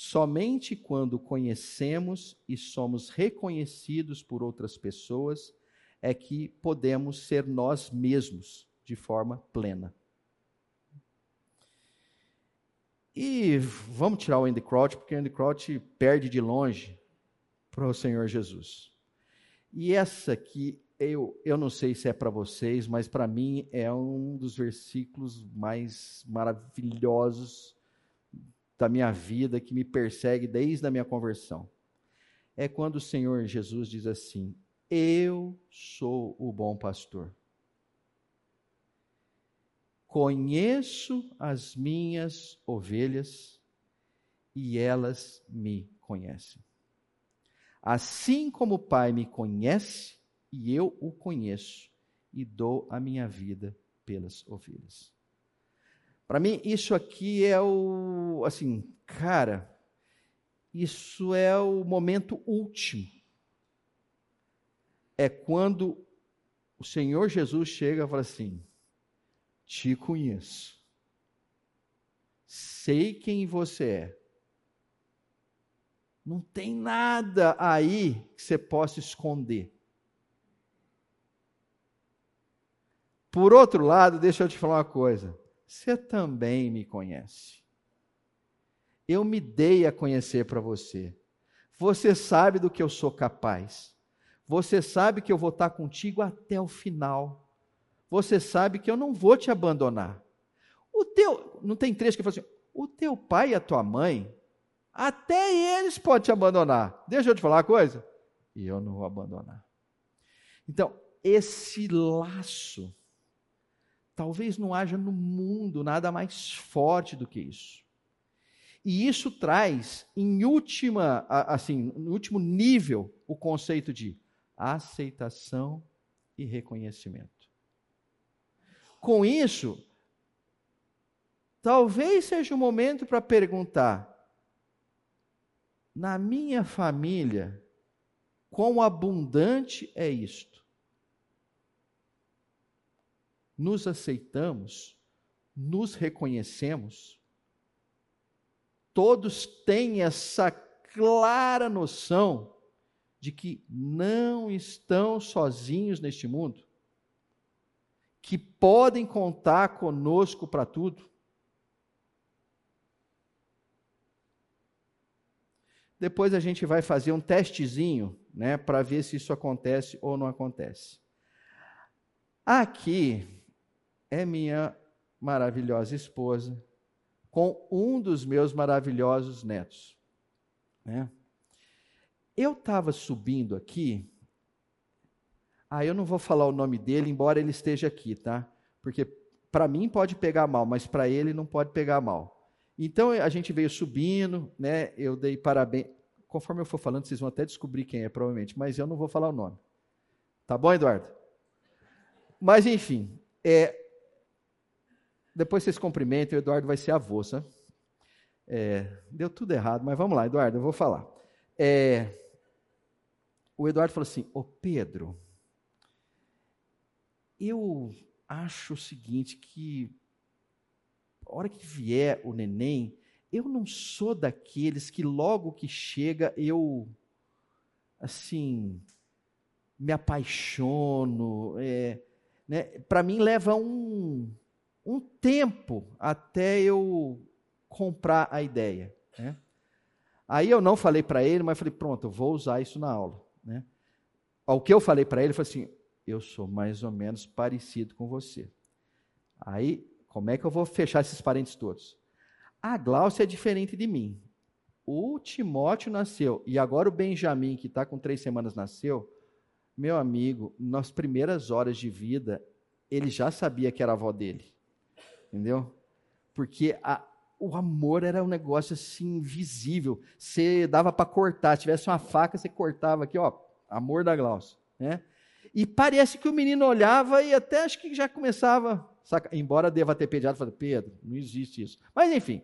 Somente quando conhecemos e somos reconhecidos por outras pessoas é que podemos ser nós mesmos de forma plena. E vamos tirar o Andy Crouch, porque o Andy Crouch perde de longe para o Senhor Jesus. E essa aqui, eu, eu não sei se é para vocês, mas para mim é um dos versículos mais maravilhosos da minha vida que me persegue desde a minha conversão. É quando o Senhor Jesus diz assim: Eu sou o bom pastor. Conheço as minhas ovelhas e elas me conhecem. Assim como o Pai me conhece e eu o conheço e dou a minha vida pelas ovelhas. Para mim, isso aqui é o. Assim, cara, isso é o momento último. É quando o Senhor Jesus chega e fala assim: Te conheço. Sei quem você é. Não tem nada aí que você possa esconder. Por outro lado, deixa eu te falar uma coisa você também me conhece. Eu me dei a conhecer para você. Você sabe do que eu sou capaz. Você sabe que eu vou estar contigo até o final. Você sabe que eu não vou te abandonar. O teu, não tem trecho que fala assim: o teu pai e a tua mãe, até eles podem te abandonar. Deixa eu te falar uma coisa. E eu não vou abandonar. Então, esse laço Talvez não haja no mundo nada mais forte do que isso. E isso traz, em última, assim, no último nível, o conceito de aceitação e reconhecimento. Com isso, talvez seja o momento para perguntar: na minha família, quão abundante é isto? Nos aceitamos? Nos reconhecemos? Todos têm essa clara noção de que não estão sozinhos neste mundo, que podem contar conosco para tudo. Depois a gente vai fazer um testezinho, né, para ver se isso acontece ou não acontece. Aqui é minha maravilhosa esposa com um dos meus maravilhosos netos, né? Eu estava subindo aqui. Ah, eu não vou falar o nome dele, embora ele esteja aqui, tá? Porque para mim pode pegar mal, mas para ele não pode pegar mal. Então a gente veio subindo, né? Eu dei parabéns. Conforme eu for falando, vocês vão até descobrir quem é, provavelmente, mas eu não vou falar o nome. Tá bom, Eduardo? Mas enfim, é, depois vocês cumprimentem, o Eduardo vai ser avô, sabe? É, deu tudo errado, mas vamos lá, Eduardo, eu vou falar. É, o Eduardo falou assim: Ô Pedro, eu acho o seguinte, que a hora que vier o neném, eu não sou daqueles que logo que chega eu, assim, me apaixono. É, né? Para mim leva um, um tempo até eu comprar a ideia. Né? Aí eu não falei para ele, mas falei, pronto, eu vou usar isso na aula. Né? O que eu falei para ele foi assim: eu sou mais ou menos parecido com você. Aí, como é que eu vou fechar esses parentes todos? A Glaucia é diferente de mim. O Timóteo nasceu, e agora o Benjamin, que está com três semanas, nasceu. Meu amigo, nas primeiras horas de vida, ele já sabia que era a avó dele. Entendeu? Porque a, o amor era um negócio assim visível. Você dava para cortar, se tivesse uma faca, você cortava aqui, ó, amor da Glaucia, né? E parece que o menino olhava e até acho que já começava, saca? embora deva ter pedido, falei, Pedro, não existe isso. Mas enfim,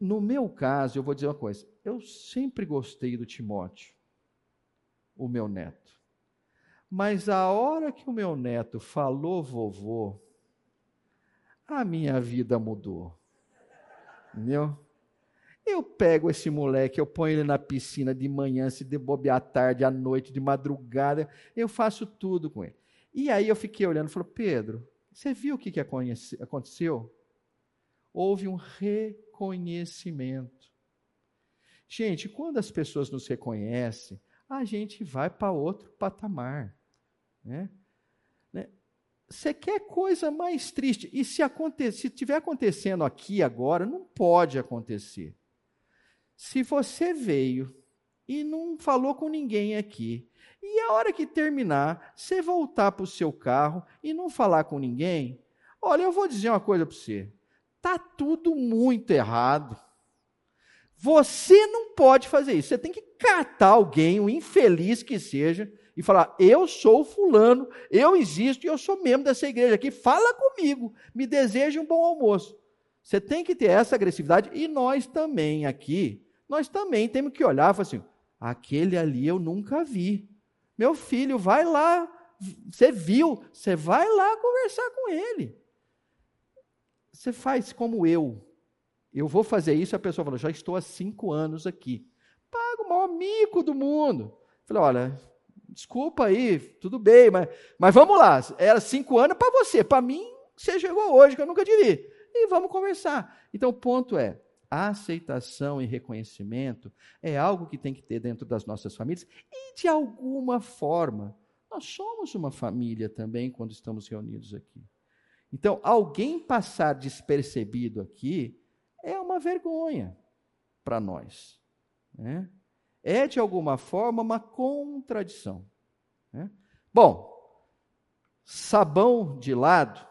no meu caso, eu vou dizer uma coisa, eu sempre gostei do Timóteo, o meu neto. Mas a hora que o meu neto falou vovô, a minha vida mudou. Entendeu? Eu pego esse moleque, eu ponho ele na piscina de manhã, se debobe à tarde, à noite, de madrugada, eu faço tudo com ele. E aí eu fiquei olhando e falei, Pedro, você viu o que, que aconteceu? Houve um reconhecimento. Gente, quando as pessoas nos reconhecem, a gente vai para outro patamar. Né? Você quer coisa mais triste? E se acontecer, se estiver acontecendo aqui agora, não pode acontecer. Se você veio e não falou com ninguém aqui, e a hora que terminar, você voltar para o seu carro e não falar com ninguém, olha, eu vou dizer uma coisa para você. Tá tudo muito errado. Você não pode fazer isso. Você tem que catar alguém, o infeliz que seja, e falar: Eu sou fulano, eu existo e eu sou membro dessa igreja aqui, fala comigo, me deseje um bom almoço. Você tem que ter essa agressividade e nós também aqui, nós também temos que olhar e falar assim: aquele ali eu nunca vi. Meu filho, vai lá, você viu, você vai lá conversar com ele. Você faz como eu. Eu vou fazer isso, a pessoa fala: já estou há cinco anos aqui. Paga o maior mico do mundo. Falei, olha, desculpa aí, tudo bem, mas, mas vamos lá. Era cinco anos para você, para mim, você chegou hoje, que eu nunca vi. E vamos conversar. Então, o ponto é: a aceitação e reconhecimento é algo que tem que ter dentro das nossas famílias e, de alguma forma, nós somos uma família também quando estamos reunidos aqui. Então, alguém passar despercebido aqui é uma vergonha para nós. Né? É de alguma forma uma contradição. Né? Bom, sabão de lado,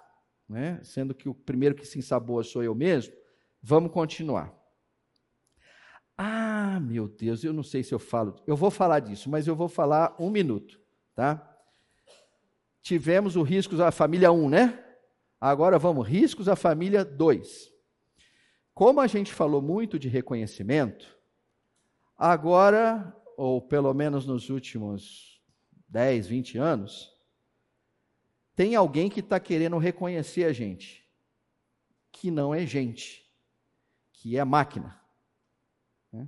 né? sendo que o primeiro que se ensaboa sou eu mesmo, vamos continuar. Ah, meu Deus, eu não sei se eu falo, eu vou falar disso, mas eu vou falar um minuto, tá? tivemos o riscos à família 1, né? Agora vamos, riscos à família 2. Como a gente falou muito de reconhecimento, agora, ou pelo menos nos últimos 10, 20 anos, tem alguém que está querendo reconhecer a gente, que não é gente, que é máquina. Né?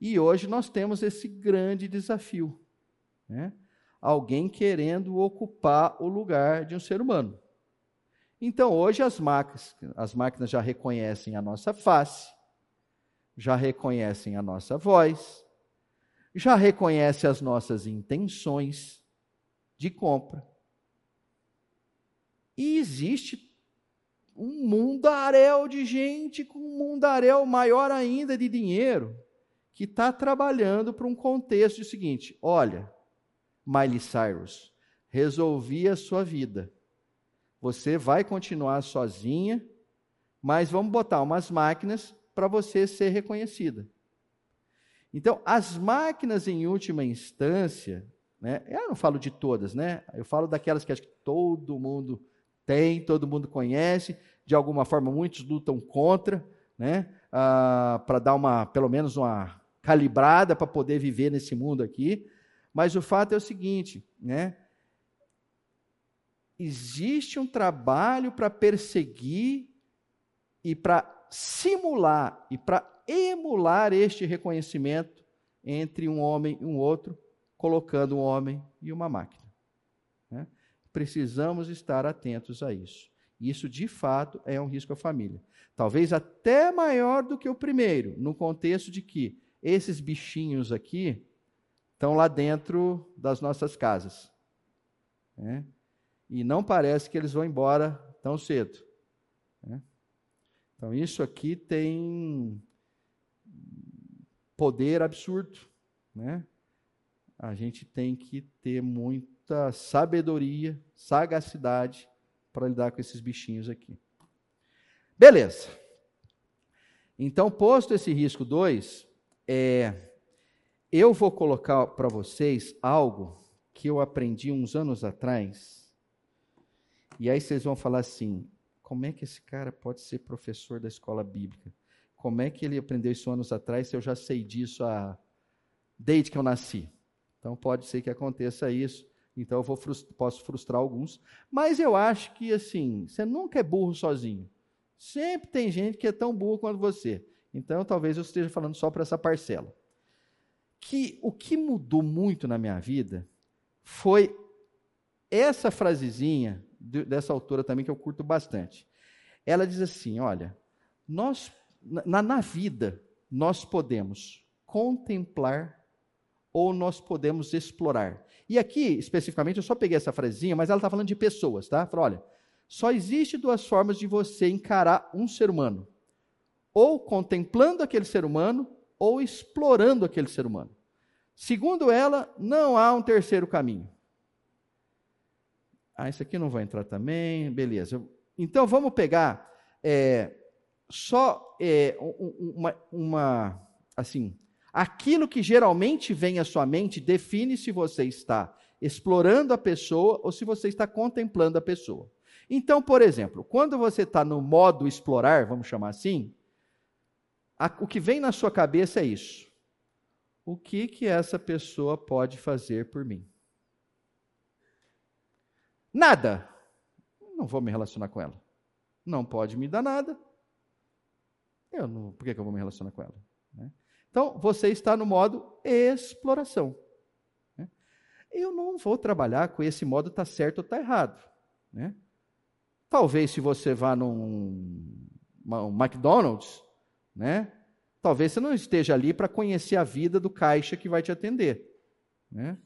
E hoje nós temos esse grande desafio. Né? Alguém querendo ocupar o lugar de um ser humano. Então, hoje as máquinas, as máquinas já reconhecem a nossa face, já reconhecem a nossa voz, já reconhecem as nossas intenções de compra. E existe um mundaréu de gente com um mundaréu maior ainda de dinheiro que está trabalhando para um contexto de seguinte: olha, Miley Cyrus, resolvi a sua vida. Você vai continuar sozinha, mas vamos botar umas máquinas para você ser reconhecida. Então, as máquinas, em última instância, né, eu não falo de todas, né? Eu falo daquelas que acho que todo mundo tem, todo mundo conhece, de alguma forma muitos lutam contra, né? Ah, para dar uma, pelo menos uma calibrada para poder viver nesse mundo aqui. Mas o fato é o seguinte, né? Existe um trabalho para perseguir e para simular e para emular este reconhecimento entre um homem e um outro, colocando um homem e uma máquina. Né? Precisamos estar atentos a isso. Isso, de fato, é um risco à família. Talvez até maior do que o primeiro, no contexto de que esses bichinhos aqui estão lá dentro das nossas casas. Né? E não parece que eles vão embora tão cedo. Né? Então, isso aqui tem poder absurdo. Né? A gente tem que ter muita sabedoria, sagacidade para lidar com esses bichinhos aqui. Beleza. Então, posto esse risco 2, é, eu vou colocar para vocês algo que eu aprendi uns anos atrás. E aí vocês vão falar assim: como é que esse cara pode ser professor da escola bíblica? Como é que ele aprendeu isso anos atrás se eu já sei disso há, desde que eu nasci? Então pode ser que aconteça isso. Então eu vou posso frustrar alguns. Mas eu acho que assim, você nunca é burro sozinho. Sempre tem gente que é tão burro quanto você. Então talvez eu esteja falando só para essa parcela que o que mudou muito na minha vida foi essa frasezinha dessa autora também que eu curto bastante. Ela diz assim: olha, nós na, na vida nós podemos contemplar ou nós podemos explorar. E aqui, especificamente, eu só peguei essa frasezinha, mas ela está falando de pessoas, tá? Fala, olha, só existe duas formas de você encarar um ser humano: ou contemplando aquele ser humano, ou explorando aquele ser humano. Segundo ela, não há um terceiro caminho. Ah, isso aqui não vai entrar também, beleza. Então vamos pegar é, só é, uma, uma, assim, aquilo que geralmente vem à sua mente define se você está explorando a pessoa ou se você está contemplando a pessoa. Então, por exemplo, quando você está no modo explorar, vamos chamar assim, a, o que vem na sua cabeça é isso o que que essa pessoa pode fazer por mim? Nada. Não vou me relacionar com ela. Não pode me dar nada. Eu não, por que, que eu vou me relacionar com ela? Né? Então, você está no modo exploração. Né? Eu não vou trabalhar com esse modo está certo ou está errado. Né? Talvez se você vá num um McDonald's, né? Talvez você não esteja ali para conhecer a vida do caixa que vai te atender. Né?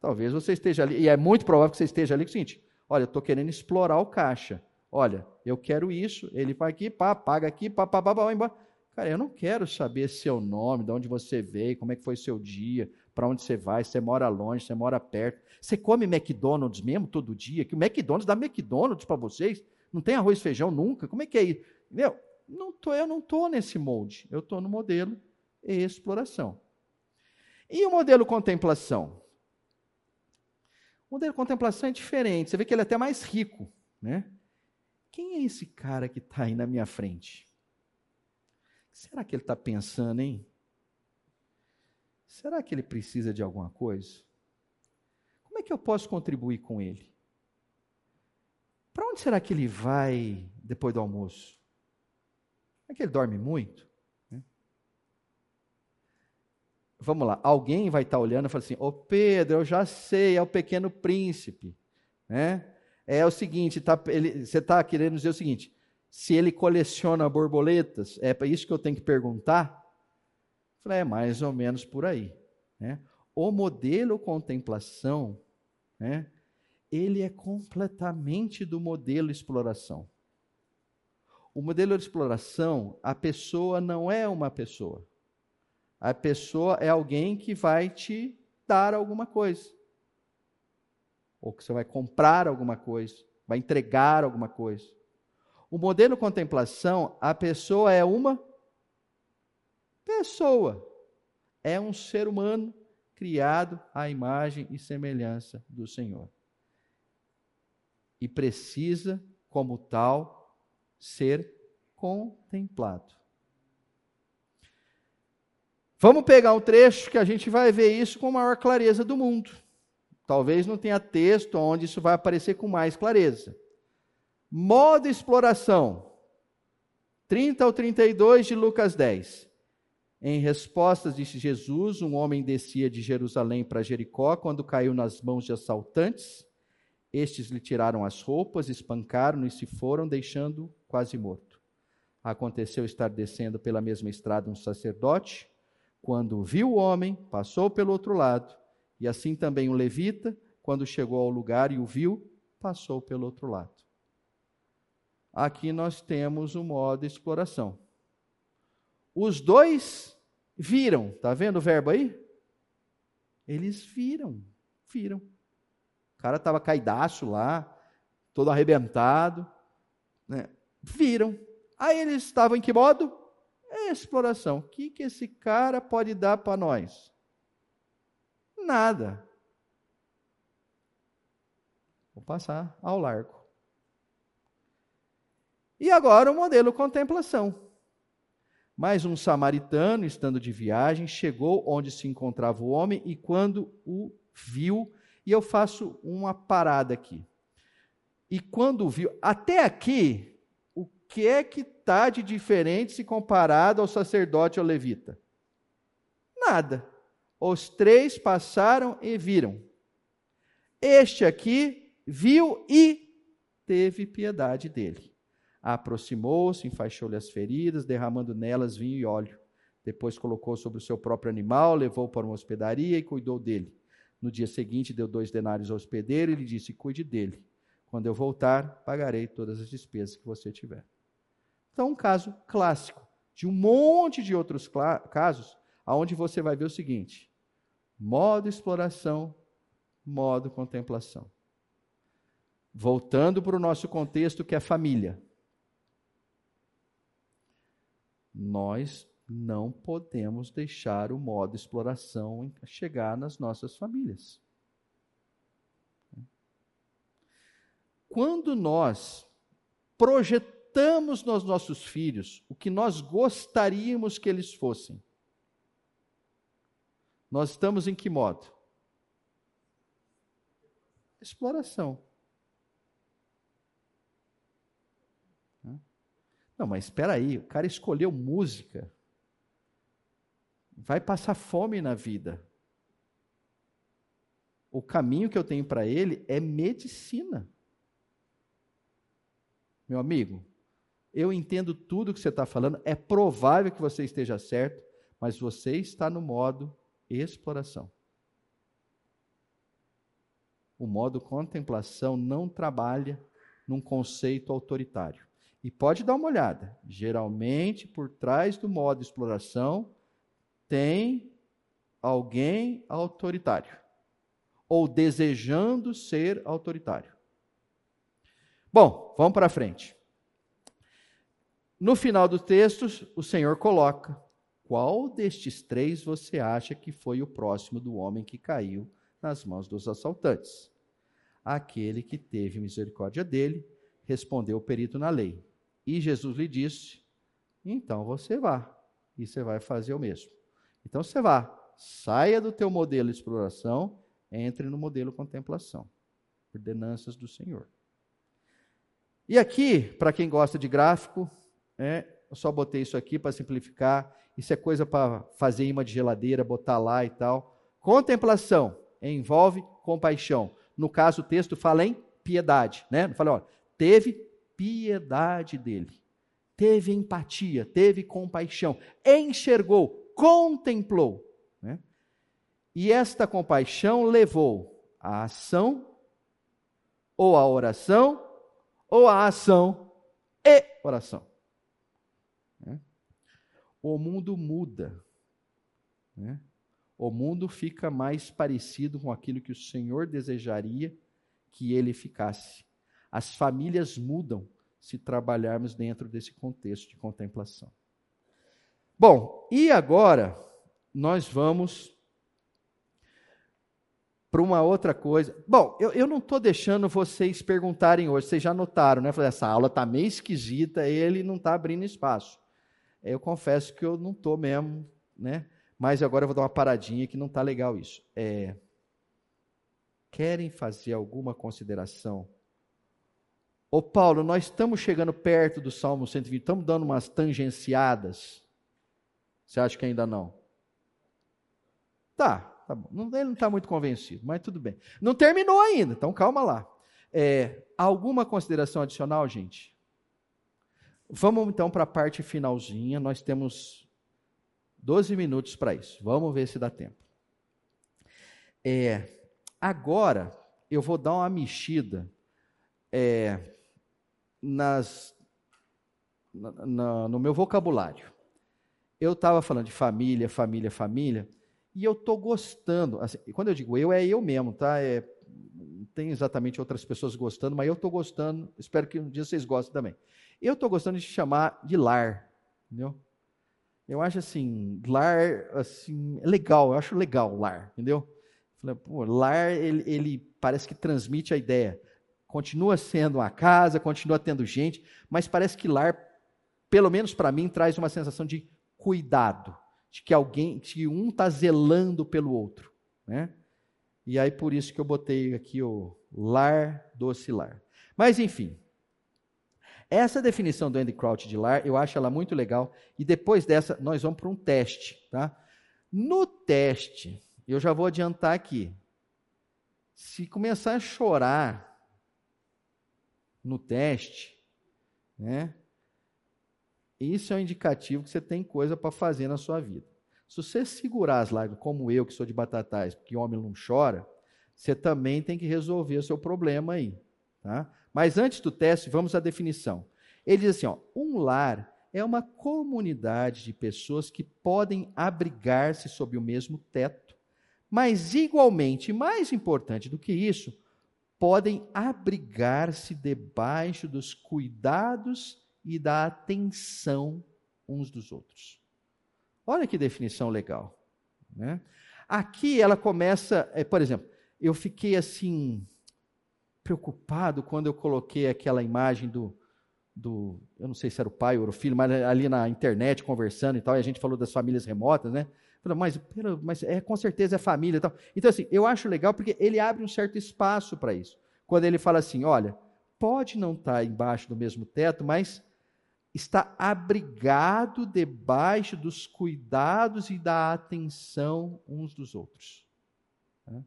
Talvez você esteja ali, e é muito provável que você esteja ali com o seguinte: olha, estou querendo explorar o caixa. Olha, eu quero isso, ele vai aqui, pá, paga aqui, pá, pá, pá, pá, vai embora. Cara, eu não quero saber seu nome, de onde você veio, como é que foi seu dia, para onde você vai, você mora longe, você mora perto. Você come McDonald's mesmo todo dia? Que o McDonald's dá McDonald's para vocês? Não tem arroz e feijão nunca? Como é que é isso? Meu, não tô, eu não estou nesse molde, eu estou no modelo exploração. E o modelo contemplação? O de contemplação é diferente. Você vê que ele é até mais rico, né? Quem é esse cara que está aí na minha frente? Será que ele está pensando, hein? Será que ele precisa de alguma coisa? Como é que eu posso contribuir com ele? Para onde será que ele vai depois do almoço? É que ele dorme muito? Né? Vamos lá, alguém vai estar olhando e falar assim: Ô Pedro, eu já sei, é o pequeno príncipe. Né? É o seguinte: tá, ele, você está querendo dizer o seguinte: se ele coleciona borboletas, é para isso que eu tenho que perguntar? Falei, é mais ou menos por aí. Né? O modelo contemplação, né, ele é completamente do modelo exploração. O modelo de exploração, a pessoa não é uma pessoa. A pessoa é alguém que vai te dar alguma coisa. Ou que você vai comprar alguma coisa, vai entregar alguma coisa. O modelo contemplação, a pessoa é uma pessoa. É um ser humano criado à imagem e semelhança do Senhor. E precisa, como tal, ser contemplado. Vamos pegar um trecho que a gente vai ver isso com maior clareza do mundo. Talvez não tenha texto onde isso vai aparecer com mais clareza. Modo exploração. 30 ao 32 de Lucas 10. Em resposta, disse Jesus: Um homem descia de Jerusalém para Jericó quando caiu nas mãos de assaltantes. Estes lhe tiraram as roupas, espancaram-no e se foram, deixando-o quase morto. Aconteceu estar descendo pela mesma estrada um sacerdote. Quando viu o homem, passou pelo outro lado. E assim também um levita, quando chegou ao lugar e o viu, passou pelo outro lado. Aqui nós temos o modo exploração. Os dois viram, tá vendo o verbo aí? Eles viram, viram. O cara estava caidaço lá, todo arrebentado, né? Viram. Aí eles estavam em que modo? Exploração. O que, que esse cara pode dar para nós? Nada. Vou passar ao largo. E agora o modelo contemplação. Mas um samaritano, estando de viagem, chegou onde se encontrava o homem e quando o viu, e eu faço uma parada aqui. E quando viu, até aqui, o que é que está de diferente se comparado ao sacerdote ou levita? Nada. Os três passaram e viram. Este aqui viu e teve piedade dele. Aproximou-se, enfaixou-lhe as feridas, derramando nelas vinho e óleo. Depois colocou sobre o seu próprio animal, levou para uma hospedaria e cuidou dele. No dia seguinte, deu dois denários ao hospedeiro e lhe disse: Cuide dele. Quando eu voltar, pagarei todas as despesas que você tiver. Então, um caso clássico de um monte de outros casos, aonde você vai ver o seguinte: modo exploração, modo contemplação. Voltando para o nosso contexto, que é família. nós não podemos deixar o modo exploração chegar nas nossas famílias. Quando nós projetamos nos nossos filhos o que nós gostaríamos que eles fossem, nós estamos em que modo? Exploração. Não, mas espera aí, o cara escolheu música. Vai passar fome na vida. O caminho que eu tenho para ele é medicina. Meu amigo, eu entendo tudo que você está falando, é provável que você esteja certo, mas você está no modo exploração. O modo contemplação não trabalha num conceito autoritário. E pode dar uma olhada. Geralmente, por trás do modo exploração, tem alguém autoritário. Ou desejando ser autoritário. Bom, vamos para frente. No final do texto, o Senhor coloca: Qual destes três você acha que foi o próximo do homem que caiu nas mãos dos assaltantes? Aquele que teve misericórdia dele, respondeu o perito na lei. E Jesus lhe disse: Então você vá, e você vai fazer o mesmo. Então você vá, saia do teu modelo de exploração, entre no modelo contemplação. Ordenanças do Senhor. E aqui, para quem gosta de gráfico, é, eu só botei isso aqui para simplificar. Isso é coisa para fazer imã de geladeira, botar lá e tal. Contemplação envolve compaixão. No caso, o texto fala em piedade, né? Não fala, ó, teve piedade dele, teve empatia, teve compaixão, enxergou, contemplou. Né? E esta compaixão levou à ação, ou à oração, ou à ação e oração. O mundo muda. Né? O mundo fica mais parecido com aquilo que o Senhor desejaria que ele ficasse. As famílias mudam se trabalharmos dentro desse contexto de contemplação. Bom, e agora nós vamos para uma outra coisa. Bom, eu, eu não estou deixando vocês perguntarem hoje, vocês já notaram, né? Falei, essa aula está meio esquisita, ele não está abrindo espaço. Eu confesso que eu não estou mesmo, né? Mas agora eu vou dar uma paradinha que não está legal isso. É, querem fazer alguma consideração? Ô Paulo, nós estamos chegando perto do Salmo 120, estamos dando umas tangenciadas. Você acha que ainda não? Tá, tá bom. Ele não está muito convencido, mas tudo bem. Não terminou ainda, então calma lá. É, alguma consideração adicional, gente? Vamos então para a parte finalzinha. Nós temos 12 minutos para isso. Vamos ver se dá tempo. É, Agora, eu vou dar uma mexida é, nas, na, na, no meu vocabulário. Eu estava falando de família, família, família, e eu estou gostando. Assim, quando eu digo eu, é eu mesmo, tá? É, tem exatamente outras pessoas gostando, mas eu estou gostando. Espero que um dia vocês gostem também. Eu estou gostando de chamar de lar, entendeu? Eu acho assim, lar, assim, é legal, eu acho legal lar, entendeu? Pô, lar, ele, ele parece que transmite a ideia. Continua sendo uma casa, continua tendo gente, mas parece que lar, pelo menos para mim, traz uma sensação de cuidado, de que alguém, que um está zelando pelo outro, né? E aí por isso que eu botei aqui o lar, doce lar. Mas enfim, essa definição do Andy Crouch de lar, eu acho ela muito legal. E depois dessa, nós vamos para um teste, tá? No teste, eu já vou adiantar aqui. Se começar a chorar no teste, né? Isso é um indicativo que você tem coisa para fazer na sua vida. Se você segurar as lágrimas, como eu, que sou de batatais, porque homem não chora, você também tem que resolver o seu problema aí. Tá? Mas antes do teste, vamos à definição. Ele diz assim: ó, um lar é uma comunidade de pessoas que podem abrigar-se sob o mesmo teto mas, igualmente, mais importante do que isso, podem abrigar-se debaixo dos cuidados e da atenção uns dos outros. Olha que definição legal. Né? Aqui ela começa, é, por exemplo, eu fiquei assim, preocupado quando eu coloquei aquela imagem do, do, eu não sei se era o pai ou o filho, mas ali na internet conversando e tal, e a gente falou das famílias remotas, né? mas, mas é, com certeza é família e tal. Então, assim, eu acho legal porque ele abre um certo espaço para isso. Quando ele fala assim: olha, pode não estar tá embaixo do mesmo teto, mas está abrigado debaixo dos cuidados e da atenção uns dos outros. Né?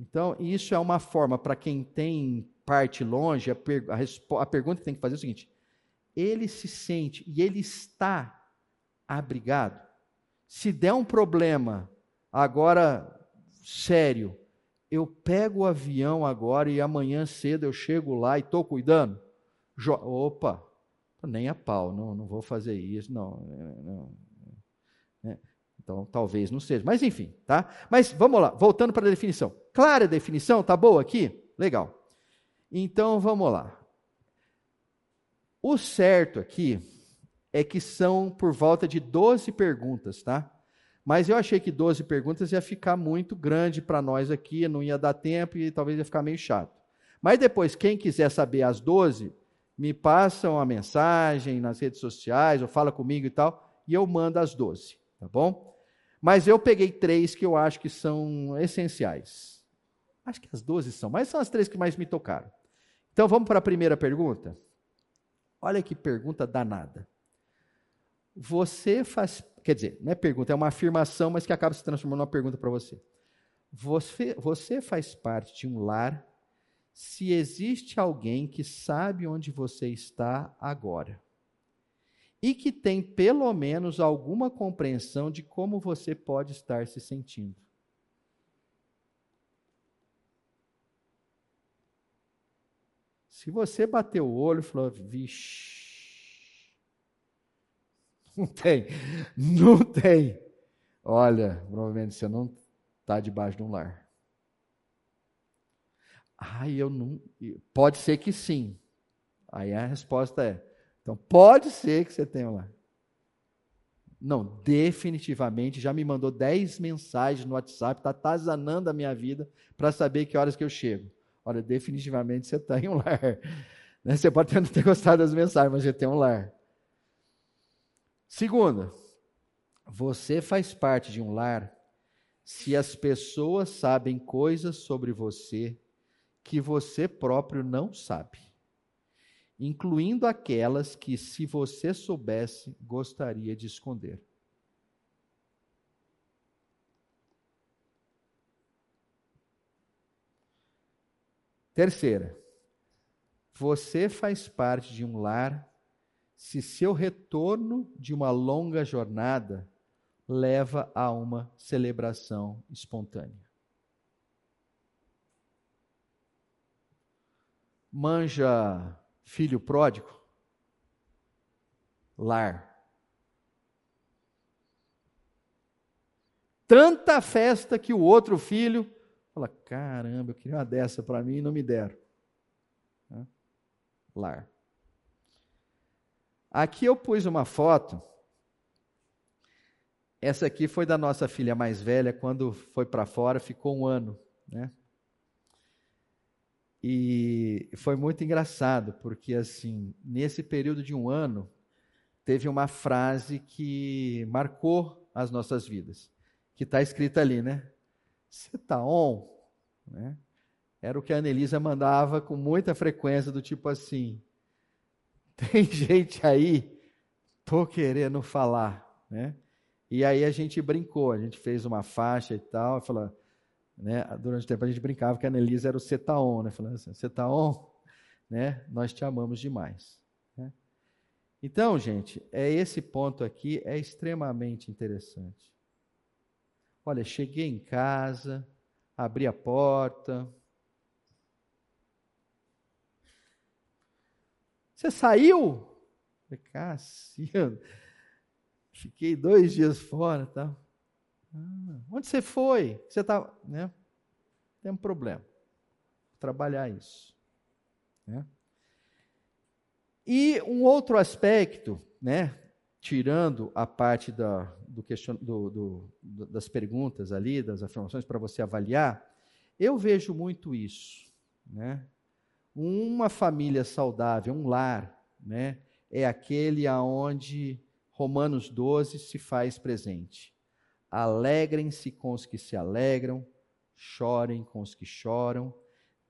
Então, isso é uma forma para quem tem parte longe, a, per a, a pergunta que tem que fazer é o seguinte: ele se sente e ele está abrigado? se der um problema, agora sério, eu pego o avião agora e amanhã cedo eu chego lá e estou cuidando? Jo Opa, nem a pau, não, não vou fazer isso, não. não, não. É, então, talvez não seja. Mas enfim, tá? Mas vamos lá, voltando para a definição. Clara a definição? Tá boa aqui? Legal. Então, vamos lá. O certo aqui é que são por volta de 12 perguntas, tá? Mas eu achei que 12 perguntas ia ficar muito grande para nós aqui, não ia dar tempo e talvez ia ficar meio chato. Mas depois, quem quiser saber as 12, me passa uma mensagem nas redes sociais, ou fala comigo e tal, e eu mando as 12, tá bom? Mas eu peguei três que eu acho que são essenciais. Acho que as 12 são, mas são as três que mais me tocaram. Então vamos para a primeira pergunta? Olha que pergunta danada. Você faz. Quer dizer, não é pergunta, é uma afirmação, mas que acaba se transformando numa pergunta para você. você. Você faz parte de um lar se existe alguém que sabe onde você está agora e que tem pelo menos alguma compreensão de como você pode estar se sentindo. Se você bater o olho e falou, vixe, não tem, não tem. Olha, provavelmente você não está debaixo de um lar. Ai, eu não. Pode ser que sim. Aí a resposta é: então pode ser que você tenha lar. Não, definitivamente já me mandou 10 mensagens no WhatsApp, está atazanando a minha vida para saber que horas que eu chego. Olha, definitivamente você tem um lar. *laughs* Né? Você pode não ter gostado das mensagens, mas você tem um lar. Segunda, você faz parte de um lar se as pessoas sabem coisas sobre você que você próprio não sabe, incluindo aquelas que, se você soubesse, gostaria de esconder. Terceira, você faz parte de um lar se seu retorno de uma longa jornada leva a uma celebração espontânea. Manja filho pródigo? Lar. Tanta festa que o outro filho fala: caramba, eu queria uma dessa para mim e não me deram. Lar. Aqui eu pus uma foto. Essa aqui foi da nossa filha mais velha, quando foi para fora, ficou um ano, né? E foi muito engraçado, porque assim, nesse período de um ano, teve uma frase que marcou as nossas vidas, que está escrita ali, né? Você tá on? Né? Era o que a Anelisa mandava com muita frequência, do tipo assim, tem *laughs* gente aí, tô querendo falar, né? E aí a gente brincou, a gente fez uma faixa e tal, falou, né? Durante o tempo a gente brincava que a Annelise era o Cetaon, né? Falando assim, Cetaon, né? Nós te amamos demais. Né? Então, gente, é esse ponto aqui é extremamente interessante. Olha, cheguei em casa, abri a porta, Você saiu? Falei, Cassiano, fiquei dois dias fora. Tá? Ah, onde você foi? Você tá, né? Tem um problema. Vou trabalhar isso. Né? E um outro aspecto, né? tirando a parte da, do question, do, do, das perguntas ali, das afirmações para você avaliar, eu vejo muito isso. Né? Uma família saudável, um lar, né, é aquele aonde Romanos 12 se faz presente. Alegrem-se com os que se alegram, chorem com os que choram,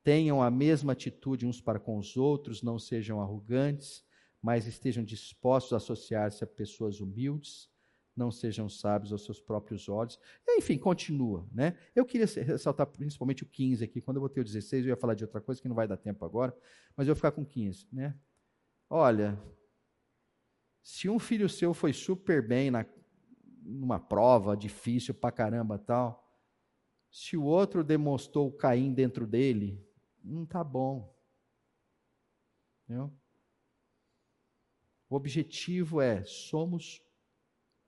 tenham a mesma atitude uns para com os outros, não sejam arrogantes, mas estejam dispostos a associar-se a pessoas humildes, não sejam sábios aos seus próprios olhos. Enfim, continua. Né? Eu queria ressaltar principalmente o 15 aqui. Quando eu botei o 16, eu ia falar de outra coisa que não vai dar tempo agora, mas eu vou ficar com 15. Né? Olha, se um filho seu foi super bem na, numa prova difícil pra caramba tal, se o outro demonstrou Caim dentro dele, não tá bom. Entendeu? O objetivo é somos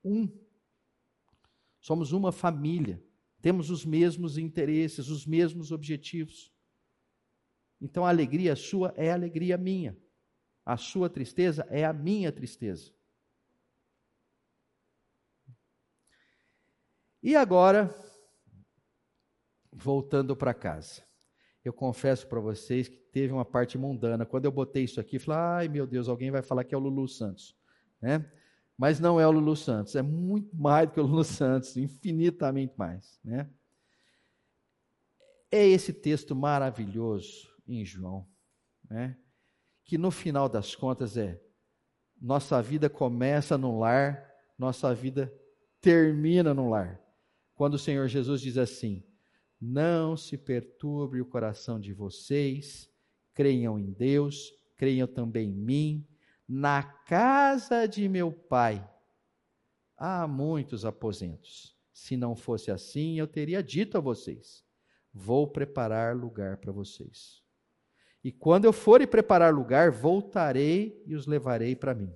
um. Somos uma família. Temos os mesmos interesses, os mesmos objetivos. Então a alegria sua é a alegria minha. A sua tristeza é a minha tristeza. E agora, voltando para casa. Eu confesso para vocês que teve uma parte mundana. Quando eu botei isso aqui, falei, ai meu Deus, alguém vai falar que é o Lulu Santos. Né? Mas não é o Lulu Santos, é muito mais do que o Lulu Santos, infinitamente mais. Né? É esse texto maravilhoso em João, né? que no final das contas é: nossa vida começa no lar, nossa vida termina no lar. Quando o Senhor Jesus diz assim: Não se perturbe o coração de vocês, creiam em Deus, creiam também em mim. Na casa de meu pai há muitos aposentos. Se não fosse assim, eu teria dito a vocês: Vou preparar lugar para vocês. E quando eu for e preparar lugar, voltarei e os levarei para mim,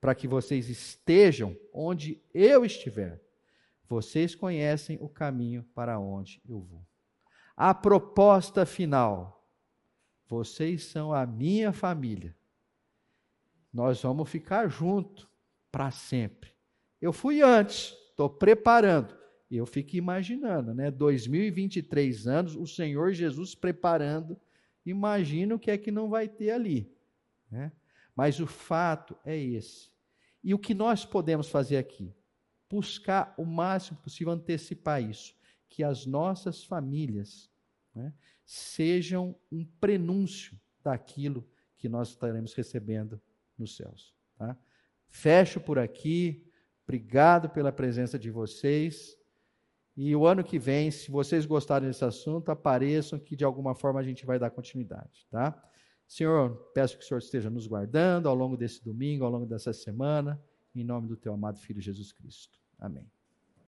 para que vocês estejam onde eu estiver. Vocês conhecem o caminho para onde eu vou. A proposta final: vocês são a minha família. Nós vamos ficar juntos para sempre. Eu fui antes, estou preparando. Eu fico imaginando, né? 2023 anos, o Senhor Jesus preparando imagina o que é que não vai ter ali. Né? Mas o fato é esse. E o que nós podemos fazer aqui? Buscar o máximo possível antecipar isso. Que as nossas famílias né, sejam um prenúncio daquilo que nós estaremos recebendo nos céus. Tá? Fecho por aqui. Obrigado pela presença de vocês. E o ano que vem, se vocês gostarem desse assunto, apareçam que de alguma forma a gente vai dar continuidade, tá? Senhor, peço que o Senhor esteja nos guardando ao longo desse domingo, ao longo dessa semana, em nome do teu amado Filho Jesus Cristo. Amém.